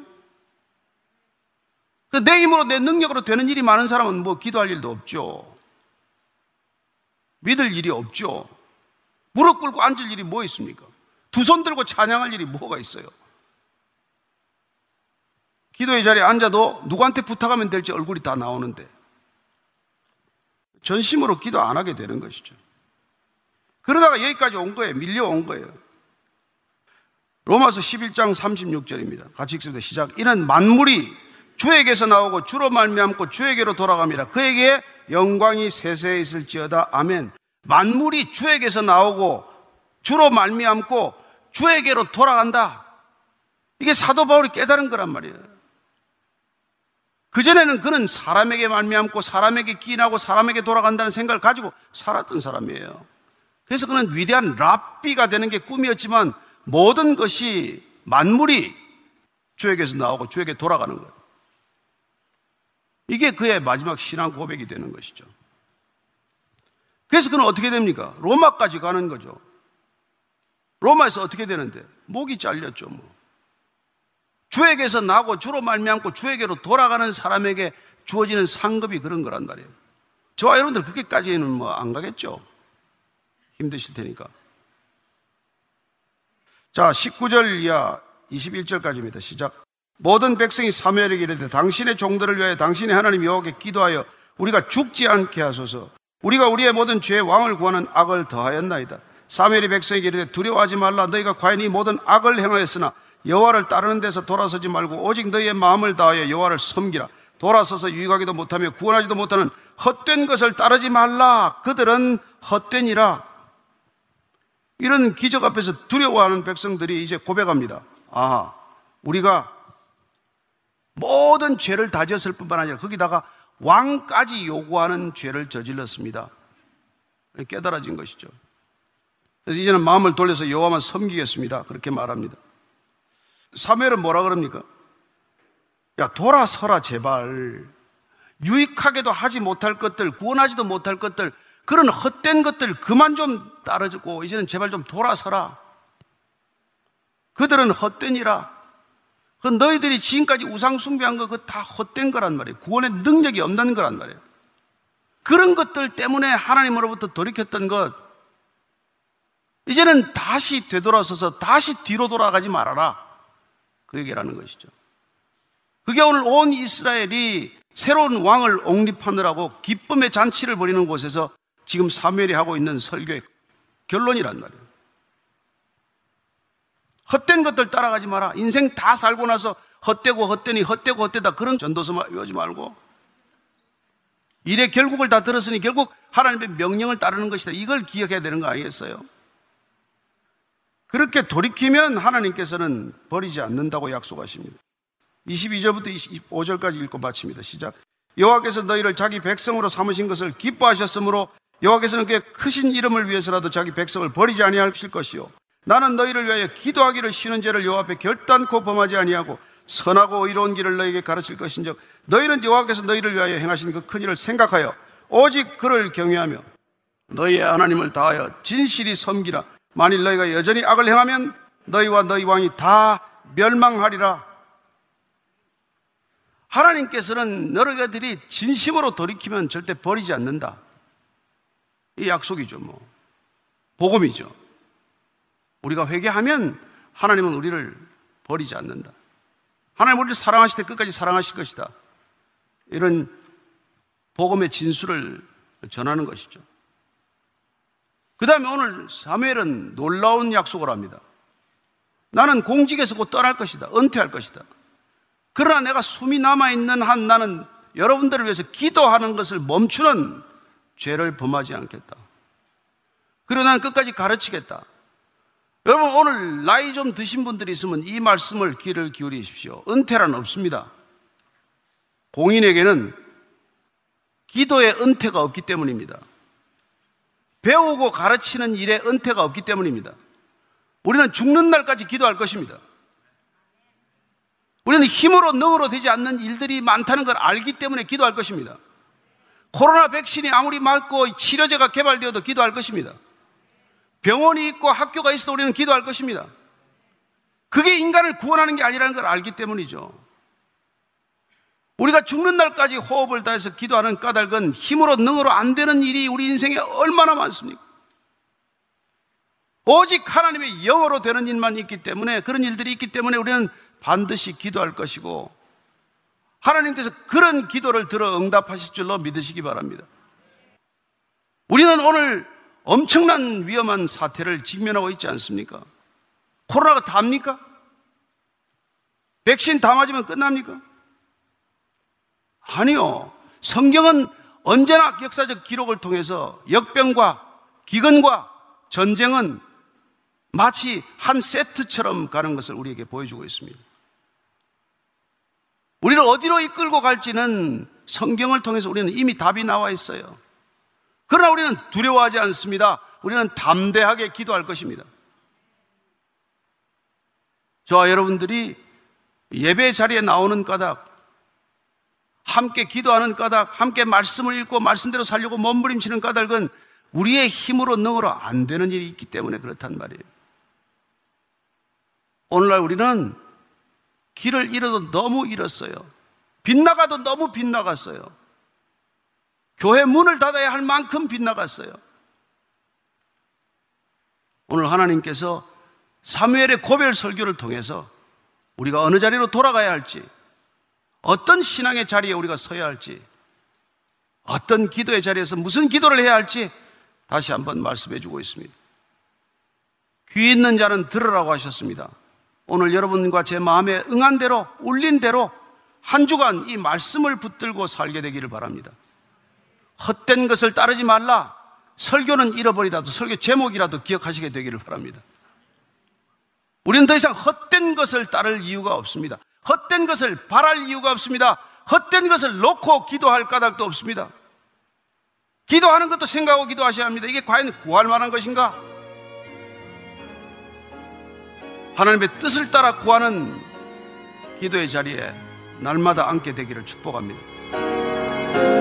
Speaker 3: 그내 힘으로 내 능력으로 되는 일이 많은 사람은 뭐 기도할 일도 없죠. 믿을 일이 없죠. 무릎 꿇고 앉을 일이 뭐 있습니까? 두 손 들고 찬양할 일이 뭐가 있어요? 기도의 자리에 앉아도 누구한테 부탁하면 될지 얼굴이 다 나오는데 전심으로 기도 안 하게 되는 것이죠. 그러다가 여기까지 온 거예요. 밀려온 거예요. 로마서 11장 36절입니다. 같이 읽습니다. 시작. 이는 만물이 주에게서 나오고 주로 말미암고 주에게로 돌아갑니다. 그에게 영광이 세세에 있을지어다. 아멘. 만물이 주에게서 나오고 주로 말미암고 주에게로 돌아간다. 이게 사도 바울이 깨달은 거란 말이에요. 그전에는 그는 사람에게 말미암고 사람에게 기인하고 사람에게 돌아간다는 생각을 가지고 살았던 사람이에요. 그래서 그는 위대한 랍비가 되는 게 꿈이었지만 모든 것이 만물이 주에게서 나오고 주에게 돌아가는 거예요. 이게 그의 마지막 신앙 고백이 되는 것이죠. 그래서 그는 어떻게 됩니까? 로마까지 가는 거죠. 로마에서 어떻게 되는데? 목이 잘렸죠, 뭐. 주에게서 나고 주로 말미암고 주에게로 돌아가는 사람에게 주어지는 상급이 그런 거란 말이에요. 저와 여러분들 그렇게까지는 뭐 안 가겠죠. 힘드실 테니까. 자, 19절 이하 21절까지입니다. 시작. 모든 백성이 사무엘에게 이르되 당신의 종들을 위하여 당신의 하나님 여호와께 기도하여 우리가 죽지 않게 하소서. 우리가 우리의 모든 죄의 왕을 구하는 악을 더하였나이다. 사무엘이 백성에게 이르되 두려워하지 말라. 너희가 과연 이 모든 악을 행하였으나 여호와를 따르는 데서 돌아서지 말고 오직 너희의 마음을 다하여 여호와를 섬기라. 돌아서서 유익하기도 못하며 구원하지도 못하는 헛된 것을 따르지 말라. 그들은 헛되니라. 이런 기적 앞에서 두려워하는 백성들이 이제 고백합니다. 아, 우리가 모든 죄를 다 지었을 뿐만 아니라 거기다가 왕까지 요구하는 죄를 저질렀습니다. 깨달아진 것이죠. 그래서 이제는 마음을 돌려서 여호와만 섬기겠습니다. 그렇게 말합니다. 사무엘은 뭐라 그럽니까? 야 돌아서라 제발. 유익하게도 하지 못할 것들, 구원하지도 못할 것들, 그런 헛된 것들 그만 좀 따라주고 이제는 제발 좀 돌아서라. 그들은 헛되니라. 그 너희들이 지금까지 우상 숭배한 거그다 헛된 거란 말이에요. 구원의 능력이 없는 거란 말이에요. 그런 것들 때문에 하나님으로부터 돌이켰던 것 이제는 다시 되돌아서서 다시 뒤로 돌아가지 말아라. 그 얘기라는 것이죠. 그게 오늘 온 이스라엘이 새로운 왕을 옹립하느라고 기쁨의 잔치를 벌이는 곳에서 지금 사무엘이 하고 있는 설교의 결론이란 말이에요. 헛된 것들 따라가지 마라. 인생 다 살고 나서 헛되고 헛되니 헛되고 헛되다 그런 전도서 외우지 말고 일의 결국을 다 들었으니 결국 하나님의 명령을 따르는 것이다. 이걸 기억해야 되는 거 아니겠어요? 그렇게 돌이키면 하나님께서는 버리지 않는다고 약속하십니다. 22절부터 25절까지 읽고 마칩니다. 시작. 여호와께서 너희를 자기 백성으로 삼으신 것을 기뻐하셨으므로 여호와께서는 그의 크신 이름을 위해서라도 자기 백성을 버리지 아니하실 것이요 나는 너희를 위하여 기도하기를 쉬는 죄를 여호와 앞에 결단코 범하지 아니하고 선하고 의로운 길을 너희에게 가르칠 것인즉 너희는 여호와께서 너희를 위하여 행하신 그 큰 일을 생각하여 오직 그를 경외하며 너희의 하나님을 다하여 진실이 섬기라. 만일 너희가 여전히 악을 행하면 너희와 너희 왕이 다 멸망하리라. 하나님께서는 너희들이 진심으로 돌이키면 절대 버리지 않는다. 이 약속이죠 뭐. 복음이죠 우리가 회개하면 하나님은 우리를 버리지 않는다 하나님 우리를 사랑하실 때 끝까지 사랑하실 것이다. 이런 복음의 진수를 전하는 것이죠. 그 다음에 오늘 사무엘은 놀라운 약속을 합니다. 나는 공직에서 곧 떠날 것이다. 은퇴할 것이다. 그러나 내가 숨이 남아있는 한 나는 여러분들을 위해서 기도하는 것을 멈추는 죄를 범하지 않겠다. 나는 끝까지 가르치겠다. 여러분 오늘 나이 좀 드신 분들이 있으면 이 말씀을 귀를 기울이십시오. 은퇴란 없습니다. 공인에게는 기도의 은퇴가 없기 때문입니다. 배우고 가르치는 일에 은퇴가 없기 때문입니다. 우리는 죽는 날까지 기도할 것입니다. 우리는 힘으로 능으로 되지 않는 일들이 많다는 걸 알기 때문에 기도할 것입니다. 코로나 백신이 아무리 맞고 치료제가 개발되어도 기도할 것입니다. 병원이 있고 학교가 있어 우리는 기도할 것입니다. 그게 인간을 구원하는 게 아니라는 걸 알기 때문이죠. 우리가 죽는 날까지 호흡을 다해서 기도하는 까닭은 힘으로 능으로 안 되는 일이 우리 인생에 얼마나 많습니까? 오직 하나님의 영어로 되는 일만 있기 때문에 그런 일들이 있기 때문에 우리는 반드시 기도할 것이고 하나님께서 그런 기도를 들어 응답하실 줄로 믿으시기 바랍니다. 우리는 오늘 엄청난 위험한 사태를 직면하고 있지 않습니까? 코로나가 답니까? 백신 다 맞으면 끝납니까? 아니요. 성경은 언제나 역사적 기록을 통해서 역병과 기근과 전쟁은 마치 한 세트처럼 가는 것을 우리에게 보여주고 있습니다. 우리를 어디로 이끌고 갈지는 성경을 통해서 우리는 이미 답이 나와 있어요. 그러나 우리는 두려워하지 않습니다. 우리는 담대하게 기도할 것입니다. 저와 여러분들이 예배 자리에 나오는 까닭, 함께 기도하는 까닭, 함께 말씀을 읽고 말씀대로 살려고 몸부림치는 까닭은 우리의 힘으로 능으로 안 되는 일이 있기 때문에 그렇단 말이에요. 오늘날 우리는 길을 잃어도 너무 잃었어요. 빗나가도 너무 빗나갔어요. 교회 문을 닫아야 할 만큼 빗나갔어요. 오늘 하나님께서 사무엘의 고별 설교를 통해서 우리가 어느 자리로 돌아가야 할지, 어떤 신앙의 자리에 우리가 서야 할지, 어떤 기도의 자리에서 무슨 기도를 해야 할지 다시 한번 말씀해 주고 있습니다. 귀 있는 자는 들으라고 하셨습니다. 오늘 여러분과 제 마음에 응한 대로, 울린 대로 한 주간 이 말씀을 붙들고 살게 되기를 바랍니다. 헛된 것을 따르지 말라. 설교는 잃어버리다도 설교 제목이라도 기억하시게 되기를 바랍니다. 우리는 더 이상 헛된 것을 따를 이유가 없습니다. 헛된 것을 바랄 이유가 없습니다. 헛된 것을 놓고 기도할 까닭도 없습니다. 기도하는 것도 생각하고 기도하셔야 합니다. 이게 과연 구할 만한 것인가? 하나님의 뜻을 따라 구하는 기도의 자리에 날마다 앉게 되기를 축복합니다.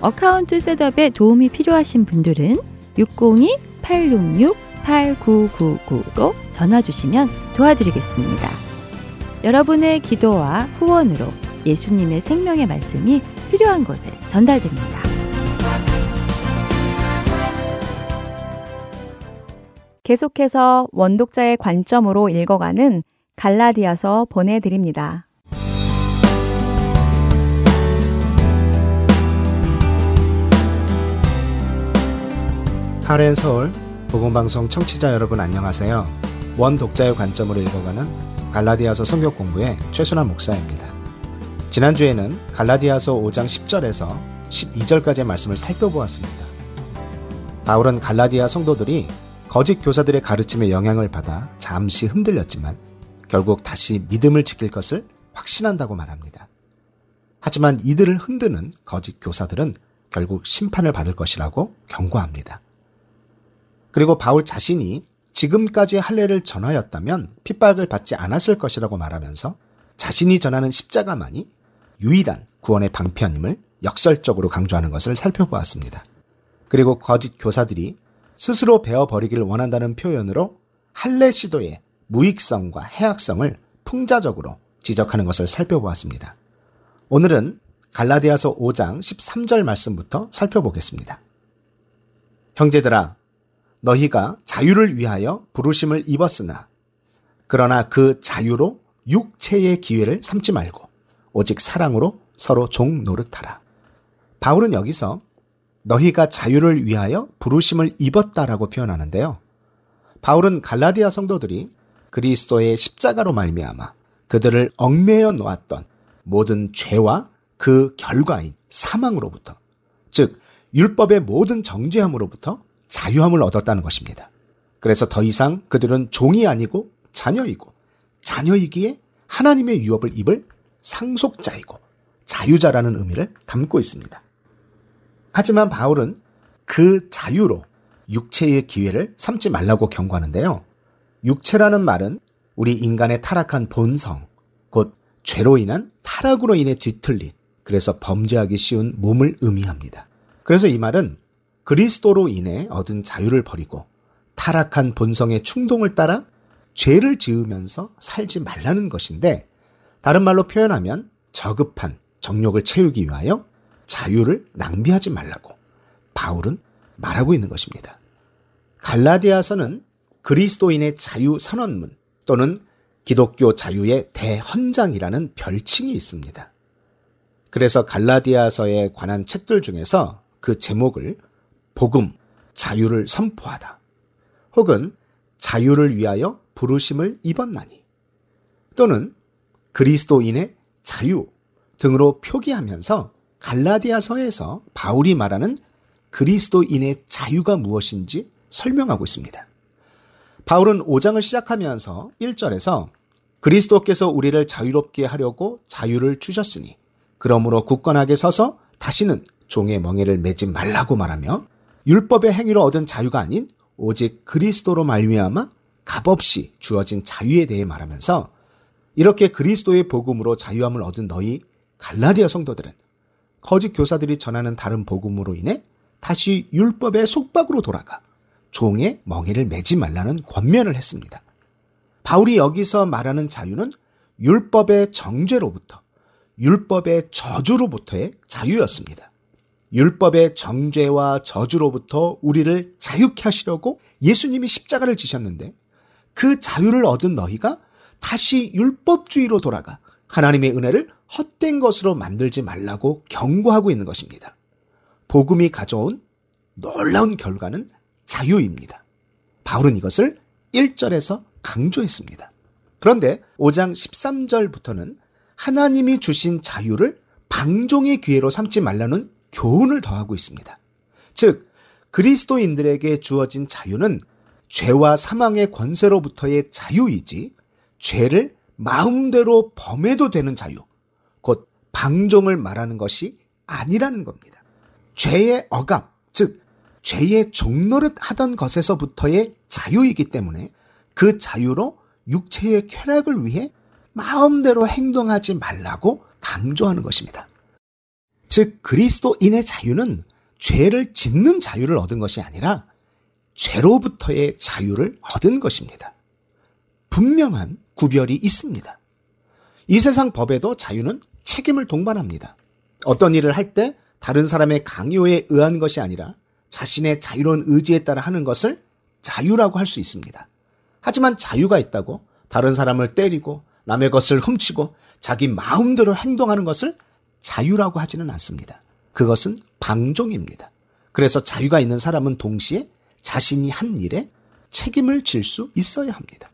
Speaker 4: account setup에 도움이 필요하신 분들은 602-866-8999로 전화 주시면 도와드리겠습니다. 여러분의 기도와 후원으로 예수님의 생명의 말씀이 필요한 곳에 전달됩니다.
Speaker 2: 계속해서 원독자의 관점으로 읽어가는 갈라디아서 보내드립니다.
Speaker 5: 하렌 서울 복음방송 청취자 여러분 안녕하세요. 원 독자의 관점으로 읽어가는 갈라디아서 성경 공부의 최순환 목사입니다. 지난주에는 갈라디아서 5장 10절에서 12절까지의 말씀을 살펴보았습니다. 바울은 갈라디아 성도들이 거짓 교사들의 가르침에 영향을 받아 잠시 흔들렸지만 결국 다시 믿음을 지킬 것을 확신한다고 말합니다. 하지만 이들을 흔드는 거짓 교사들은 결국 심판을 받을 것이라고 경고합니다. 그리고 바울 자신이 지금까지 할례를 전하였다면 핍박을 받지 않았을 것이라고 말하면서 자신이 전하는 십자가만이 유일한 구원의 방편임을 역설적으로 강조하는 것을 살펴보았습니다. 그리고 거짓 교사들이 스스로 베어버리기를 원한다는 표현으로 할례 시도의 무익성과 해악성을 풍자적으로 지적하는 것을 살펴보았습니다. 오늘은 갈라디아서 5장 13절 말씀부터 살펴보겠습니다. 형제들아 너희가 자유를 위하여 부르심을 입었으나 그러나 그 자유로 육체의 기회를 삼지 말고 오직 사랑으로 서로 종 노릇하라. 바울은 여기서 너희가 자유를 위하여 부르심을 입었다라고 표현하는데요. 바울은 갈라디아 성도들이 그리스도의 십자가로 말미암아 그들을 얽매여 놓았던 모든 죄와 그 결과인 사망으로부터 즉 율법의 모든 정죄함으로부터 자유함을 얻었다는 것입니다. 그래서 더 이상 그들은 종이 아니고 자녀이고 자녀이기에 하나님의 유업을 입을 상속자이고 자유자라는 의미를 담고 있습니다. 하지만 바울은 그 자유로 육체의 기회를 삼지 말라고 경고하는데요. 육체라는 말은 우리 인간의 타락한 본성, 곧 죄로 인한 타락으로 인해 뒤틀린, 그래서 범죄하기 쉬운 몸을 의미합니다. 그래서 이 말은 그리스도로 인해 얻은 자유를 버리고 타락한 본성의 충동을 따라 죄를 지으면서 살지 말라는 것인데 다른 말로 표현하면 저급한 정욕을 채우기 위하여 자유를 낭비하지 말라고 바울은 말하고 있는 것입니다. 갈라디아서는 그리스도인의 자유 선언문 또는 기독교 자유의 대헌장이라는 별칭이 있습니다. 그래서 갈라디아서에 관한 책들 중에서 그 제목을 복음, 자유를 선포하다. 혹은 자유를 위하여 부르심을 입었나니. 또는 그리스도인의 자유 등으로 표기하면서 갈라디아서에서 바울이 말하는 그리스도인의 자유가 무엇인지 설명하고 있습니다. 바울은 5장을 시작하면서 1절에서 그리스도께서 우리를 자유롭게 하려고 자유를 주셨으니 그러므로 굳건하게 서서 다시는 종의 멍에를 매지 말라고 말하며 율법의 행위로 얻은 자유가 아닌 오직 그리스도로 말미암아 값없이 주어진 자유에 대해 말하면서 이렇게 그리스도의 복음으로 자유함을 얻은 너희 갈라디아 성도들은 거짓 교사들이 전하는 다른 복음으로 인해 다시 율법의 속박으로 돌아가 종의 멍에를 매지 말라는 권면을 했습니다. 바울이 여기서 말하는 자유는 율법의 정죄로부터 율법의 저주로부터의 자유였습니다. 율법의 정죄와 저주로부터 우리를 자유케 하시려고 예수님이 십자가를 지셨는데 그 자유를 얻은 너희가 다시 율법주의로 돌아가 하나님의 은혜를 헛된 것으로 만들지 말라고 경고하고 있는 것입니다. 복음이 가져온 놀라운 결과는 자유입니다. 바울은 이것을 1절에서 강조했습니다. 그런데 5장 13절부터는 하나님이 주신 자유를 방종의 기회로 삼지 말라는 교훈을 더하고 있습니다. 즉, 그리스도인들에게 주어진 자유는 죄와 사망의 권세로부터의 자유이지, 죄를 마음대로 범해도 되는 자유, 곧 방종을 말하는 것이 아니라는 겁니다. 죄의 억압, 즉, 죄의 종노릇 하던 것에서부터의 자유이기 때문에 그 자유로 육체의 쾌락을 위해 마음대로 행동하지 말라고 강조하는 것입니다. 즉, 그리스도인의 자유는 죄를 짓는 자유를 얻은 것이 아니라 죄로부터의 자유를 얻은 것입니다. 분명한 구별이 있습니다. 이 세상 법에도 자유는 책임을 동반합니다. 어떤 일을 할 때 다른 사람의 강요에 의한 것이 아니라 자신의 자유로운 의지에 따라 하는 것을 자유라고 할 수 있습니다. 하지만 자유가 있다고 다른 사람을 때리고 남의 것을 훔치고 자기 마음대로 행동하는 것을 자유라고 하지는 않습니다. 그것은 방종입니다. 그래서 자유가 있는 사람은 동시에 자신이 한 일에 책임을 질 수 있어야 합니다.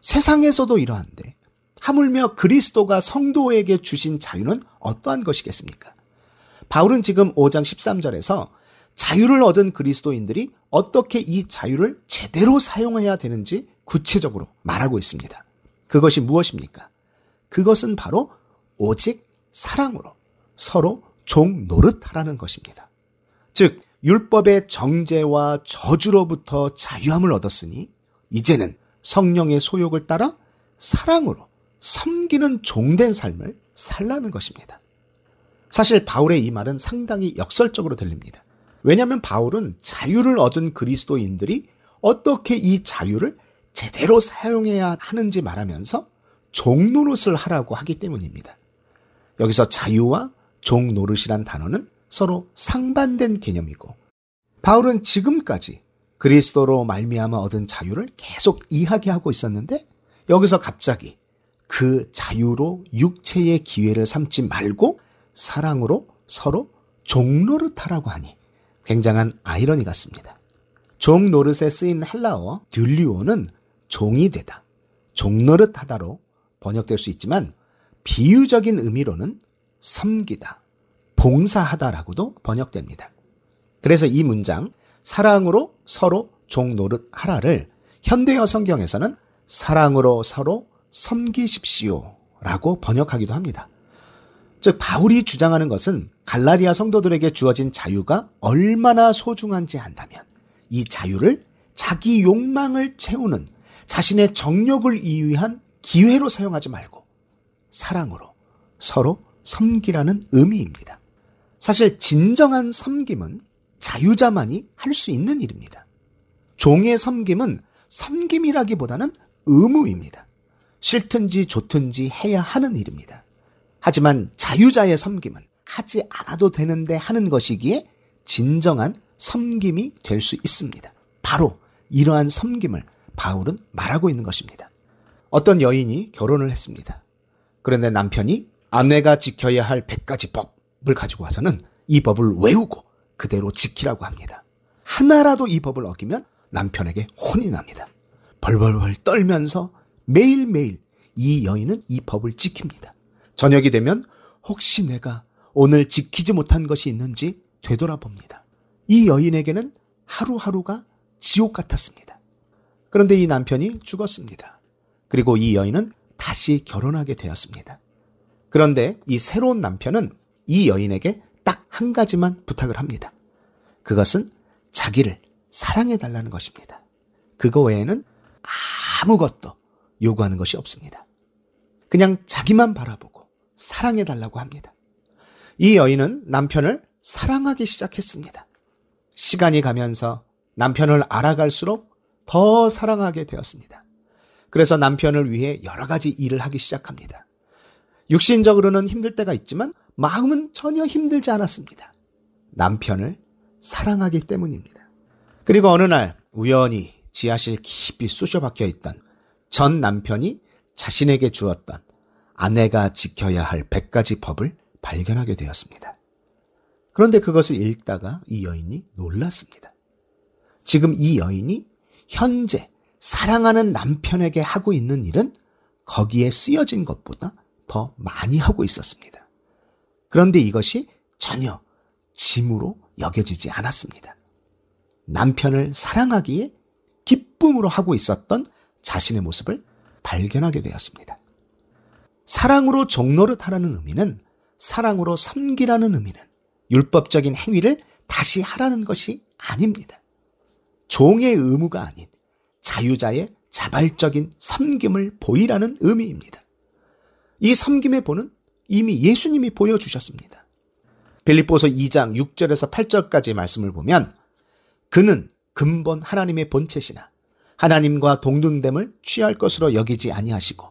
Speaker 5: 세상에서도 이러한데 하물며 그리스도가 성도에게 주신 자유는 어떠한 것이겠습니까? 바울은 지금 5장 13절에서 자유를 얻은 그리스도인들이 어떻게 이 자유를 제대로 사용해야 되는지 구체적으로 말하고 있습니다. 그것이 무엇입니까? 그것은 바로 오직 사랑으로 서로 종 노릇하라는 것입니다. 즉, 율법의 정죄와 저주로부터 자유함을 얻었으니 이제는 성령의 소욕을 따라 사랑으로 섬기는 종된 삶을 살라는 것입니다. 사실 바울의 이 말은 상당히 역설적으로 들립니다. 왜냐하면 바울은 자유를 얻은 그리스도인들이 어떻게 이 자유를 제대로 사용해야 하는지 말하면서 종노릇을 하라고 하기 때문입니다. 여기서 자유와 종 노릇이란 단어는 서로 상반된 개념이고 바울은 지금까지 그리스도로 말미암아 얻은 자유를 계속 이야기하고 있었는데 여기서 갑자기 그 자유로 육체의 기회를 삼지 말고 사랑으로 서로 종노릇하라고 하니 굉장한 아이러니 같습니다. 종노릇에 쓰인 헬라어 듈리오는 종이 되다, 종노릇하다로 번역될 수 있지만 비유적인 의미로는 섬기다, 봉사하다라고도 번역됩니다. 그래서 이 문장 사랑으로 서로 종노릇 하라를 현대어 성경에서는 사랑으로 서로 섬기십시오 라고 번역하기도 합니다. 즉 바울이 주장하는 것은 갈라디아 성도들에게 주어진 자유가 얼마나 소중한지 안다면 이 자유를 자기 욕망을 채우는 자신의 정욕을 이유한 기회로 사용하지 말고 사랑으로 서로 섬기라는 의미입니다. 사실 진정한 섬김은 자유자만이 할 수 있는 일입니다. 종의 섬김은 섬김이라기보다는 의무입니다. 싫든지 좋든지 해야 하는 일입니다. 하지만 자유자의 섬김은 하지 않아도 되는데 하는 것이기에 진정한 섬김이 될 수 있습니다. 바로 이러한 섬김을 바울은 말하고 있는 것입니다. 어떤 여인이 결혼을 했습니다. 그런데 남편이 아내가 지켜야 할 100가지 법을 가지고 와서는 이 법을 외우고 그대로 지키라고 합니다. 하나라도 이 법을 어기면 남편에게 혼이 납니다. 벌벌벌 떨면서 매일매일 이 여인은 이 법을 지킵니다. 저녁이 되면 혹시 내가 오늘 지키지 못한 것이 있는지 되돌아봅니다. 이 여인에게는 하루하루가 지옥 같았습니다. 그런데 이 남편이 죽었습니다. 그리고 이 여인은 다시 결혼하게 되었습니다. 그런데 이 새로운 남편은 이 여인에게 딱 한 가지만 부탁을 합니다. 그것은 자기를 사랑해 달라는 것입니다. 그거 외에는 아무것도 요구하는 것이 없습니다. 그냥 자기만 바라보고 사랑해 달라고 합니다. 이 여인은 남편을 사랑하기 시작했습니다. 시간이 가면서 남편을 알아갈수록 더 사랑하게 되었습니다. 그래서 남편을 위해 여러 가지 일을 하기 시작합니다. 육신적으로는 힘들 때가 있지만 마음은 전혀 힘들지 않았습니다. 남편을 사랑하기 때문입니다. 그리고 어느 날 우연히 지하실 깊이 쑤셔 박혀 있던 전 남편이 자신에게 주었던 아내가 지켜야 할 100가지 법을 발견하게 되었습니다. 그런데 그것을 읽다가 이 여인이 놀랐습니다. 지금 이 여인이 현재 사랑하는 남편에게 하고 있는 일은 거기에 쓰여진 것보다 더 많이 하고 있었습니다. 그런데 이것이 전혀 짐으로 여겨지지 않았습니다. 남편을 사랑하기에 기쁨으로 하고 있었던 자신의 모습을 발견하게 되었습니다. 사랑으로 종노릇 하라는 의미는 사랑으로 섬기라는 의미는 율법적인 행위를 다시 하라는 것이 아닙니다. 종의 의무가 아닌 자유자의 자발적인 섬김을 보이라는 의미입니다. 이 섬김의 본은 이미 예수님이 보여주셨습니다. 빌립보서 2장 6절에서 8절까지 말씀을 보면 그는 근본 하나님의 본체시나 하나님과 동등됨을 취할 것으로 여기지 아니하시고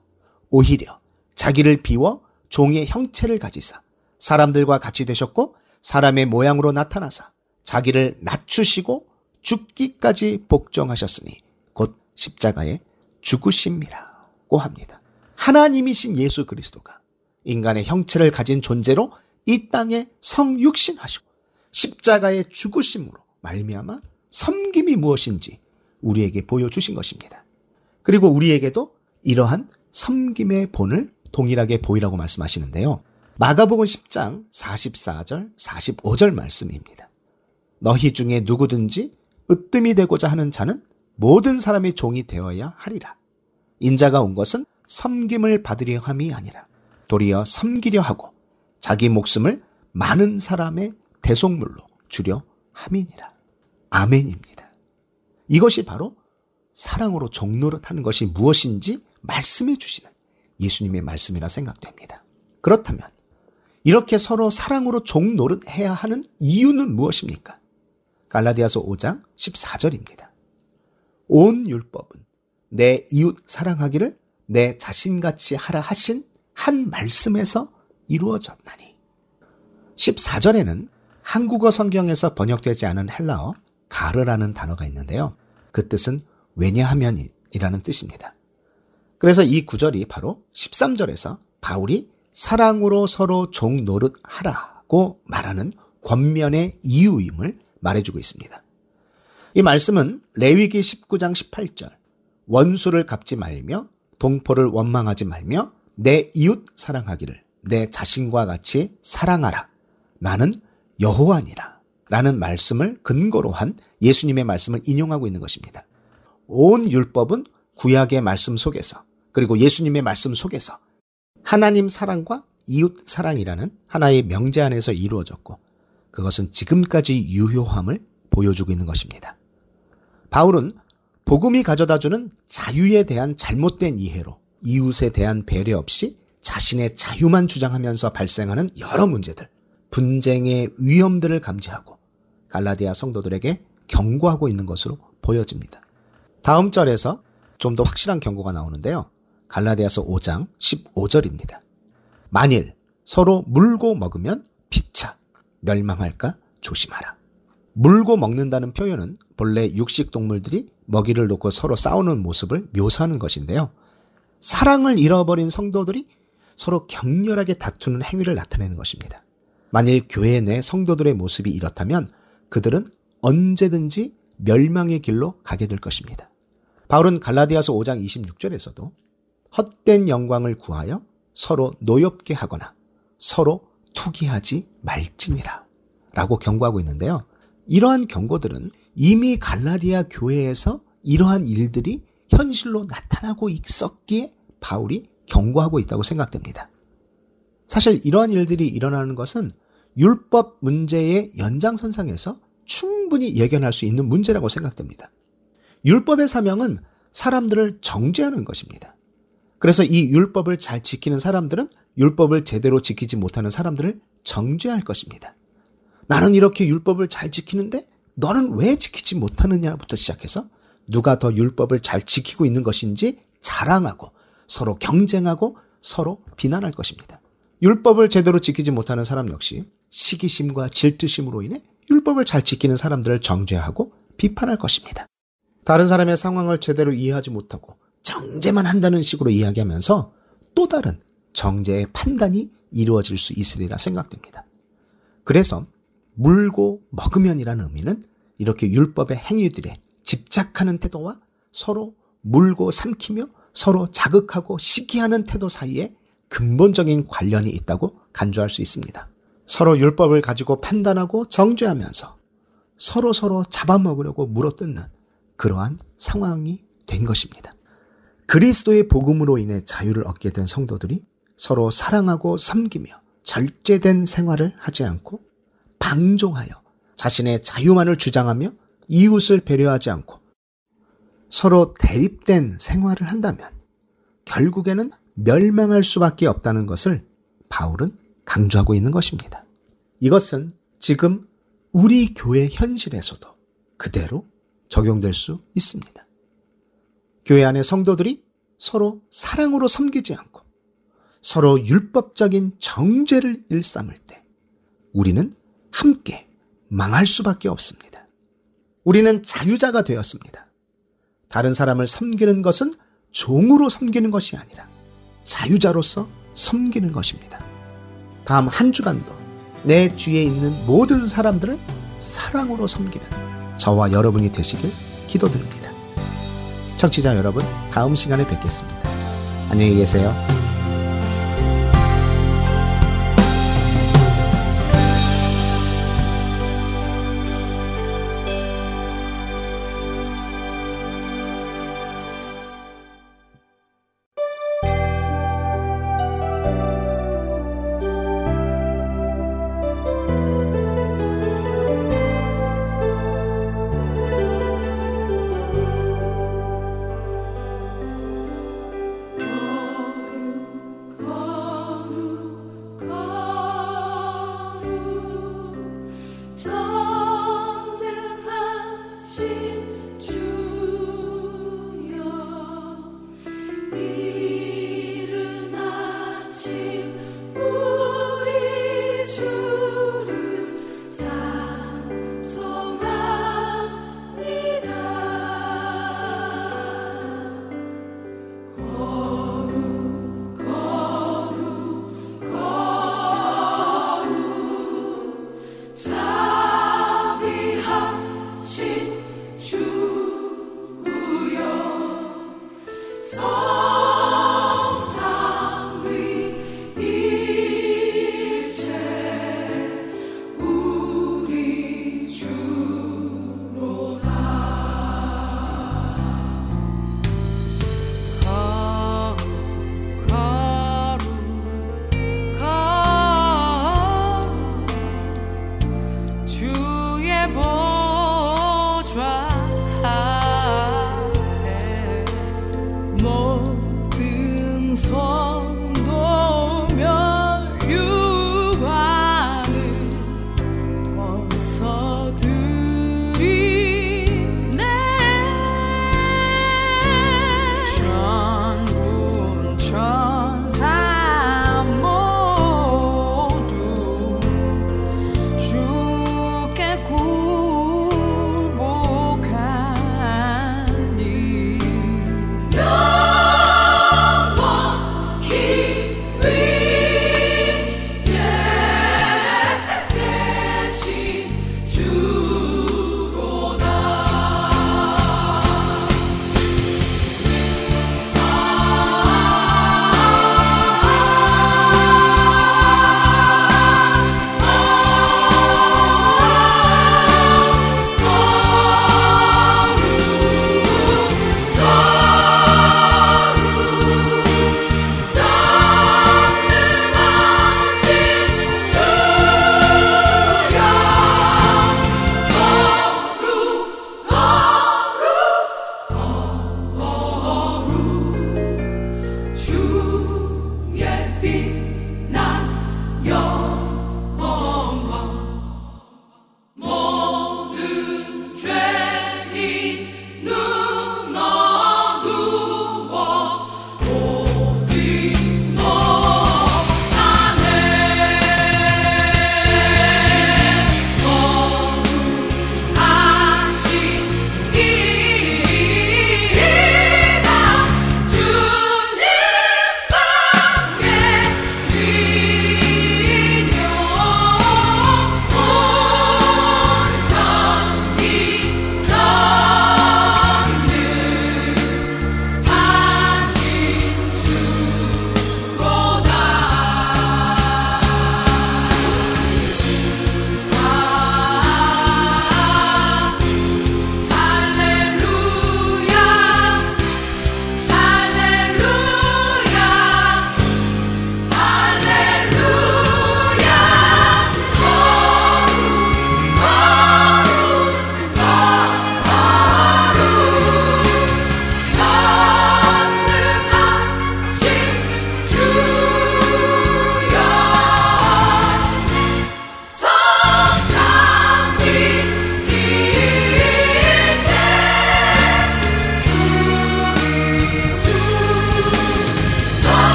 Speaker 5: 오히려 자기를 비워 종의 형체를 가지사 사람들과 같이 되셨고 사람의 모양으로 나타나사 자기를 낮추시고 죽기까지 복종하셨으니 곧 십자가의 죽으심이라고 합니다. 하나님이신 예수 그리스도가 인간의 형체를 가진 존재로 이 땅에 성육신하시고 십자가의 죽으심으로 말미암아 섬김이 무엇인지 우리에게 보여주신 것입니다. 그리고 우리에게도 이러한 섬김의 본을 동일하게 보이라고 말씀하시는데요. 마가복음 10장 44절, 45절 말씀입니다. 너희 중에 누구든지 으뜸이 되고자 하는 자는 모든 사람의 종이 되어야 하리라. 인자가 온 것은 섬김을 받으려 함이 아니라 도리어 섬기려 하고 자기 목숨을 많은 사람의 대속물로 주려 함이니라. 아멘입니다. 이것이 바로 사랑으로 종노릇하는 것이 무엇인지 말씀해 주시는 예수님의 말씀이라 생각됩니다. 그렇다면 이렇게 서로 사랑으로 종노릇해야 하는 이유는 무엇입니까? 갈라디아서 5장 14절입니다. 온 율법은 내 이웃 사랑하기를 내 자신같이 하라 하신 한 말씀에서 이루어졌나니. 14절에는 한국어 성경에서 번역되지 않은 헬라어 가르라는 단어가 있는데요. 그 뜻은 왜냐하면이라는 뜻입니다. 그래서 이 구절이 바로 13절에서 바울이 사랑으로 서로 종 노릇 하라고 말하는 권면의 이유임을 말해주고 있습니다. 이 말씀은 레위기 19장 18절 원수를 갚지 말며 동포를 원망하지 말며 내 이웃 사랑하기를 내 자신과 같이 사랑하라. 나는 여호와니라. 라는 말씀을 근거로 한 예수님의 말씀을 인용하고 있는 것입니다. 온 율법은 구약의 말씀 속에서 그리고 예수님의 말씀 속에서 하나님 사랑과 이웃 사랑이라는 하나의 명제 안에서 이루어졌고 그것은 지금까지 유효함을 보여주고 있는 것입니다. 바울은 복음이 가져다 주는 자유에 대한 잘못된 이해로 이웃에 대한 배려 없이 자신의 자유만 주장하면서 발생하는 여러 문제들, 분쟁의 위험들을 감지하고 갈라디아 성도들에게 경고하고 있는 것으로 보여집니다. 다음 절에서 좀 더 확실한 경고가 나오는데요. 갈라디아서 5장 15절입니다. 만일 서로 물고 먹으면 피차 멸망할까 조심하라. 물고 먹는다는 표현은 본래 육식 동물들이 먹이를 놓고 서로 싸우는 모습을 묘사하는 것인데요. 사랑을 잃어버린 성도들이 서로 격렬하게 다투는 행위를 나타내는 것입니다. 만일 교회 내 성도들의 모습이 이렇다면 그들은 언제든지 멸망의 길로 가게 될 것입니다. 바울은 갈라디아서 5장 26절에서도 헛된 영광을 구하여 서로 노엽게 하거나 서로 투기하지 말지니라 라고 경고하고 있는데요. 이러한 경고들은 이미 갈라디아 교회에서 이러한 일들이 현실로 나타나고 있었기에 바울이 경고하고 있다고 생각됩니다. 사실 이러한 일들이 일어나는 것은 율법 문제의 연장선상에서 충분히 예견할 수 있는 문제라고 생각됩니다. 율법의 사명은 사람들을 정죄하는 것입니다. 그래서 이 율법을 잘 지키는 사람들은 율법을 제대로 지키지 못하는 사람들을 정죄할 것입니다. 나는 이렇게 율법을 잘 지키는데 너는 왜 지키지 못하느냐부터 시작해서 누가 더 율법을 잘 지키고 있는 것인지 자랑하고 서로 경쟁하고 서로 비난할 것입니다. 율법을 제대로 지키지 못하는 사람 역시 시기심과 질투심으로 인해 율법을 잘 지키는 사람들을 정죄하고 비판할 것입니다. 다른 사람의 상황을 제대로 이해하지 못하고 정죄만 한다는 식으로 이야기하면서 또 다른 정죄의 판단이 이루어질 수 있으리라 생각됩니다. 그래서 물고 먹으면이라는 의미는 이렇게 율법의 행위들에 집착하는 태도와 서로 물고 삼키며 서로 자극하고 시기하는 태도 사이에 근본적인 관련이 있다고 간주할 수 있습니다. 서로 율법을 가지고 판단하고 정죄하면서 서로 서로 잡아먹으려고 물어뜯는 그러한 상황이 된 것입니다. 그리스도의 복음으로 인해 자유를 얻게 된 성도들이 서로 사랑하고 섬기며 절제된 생활을 하지 않고 방종하여 자신의 자유만을 주장하며 이웃을 배려하지 않고 서로 대립된 생활을 한다면 결국에는 멸망할 수밖에 없다는 것을 바울은 강조하고 있는 것입니다. 이것은 지금 우리 교회 현실에서도 그대로 적용될 수 있습니다. 교회 안의 성도들이 서로 사랑으로 섬기지 않고 서로 율법적인 정죄를 일삼을 때 우리는 함께 망할 수밖에 없습니다. 우리는 자유자가 되었습니다. 다른 사람을 섬기는 것은 종으로 섬기는 것이 아니라 자유자로서 섬기는 것입니다. 다음 한 주간도 내 주위에 있는 모든 사람들을 사랑으로 섬기는 저와 여러분이 되시길 기도드립니다. 청취자 여러분, 다음 시간에 뵙겠습니다. 안녕히 계세요.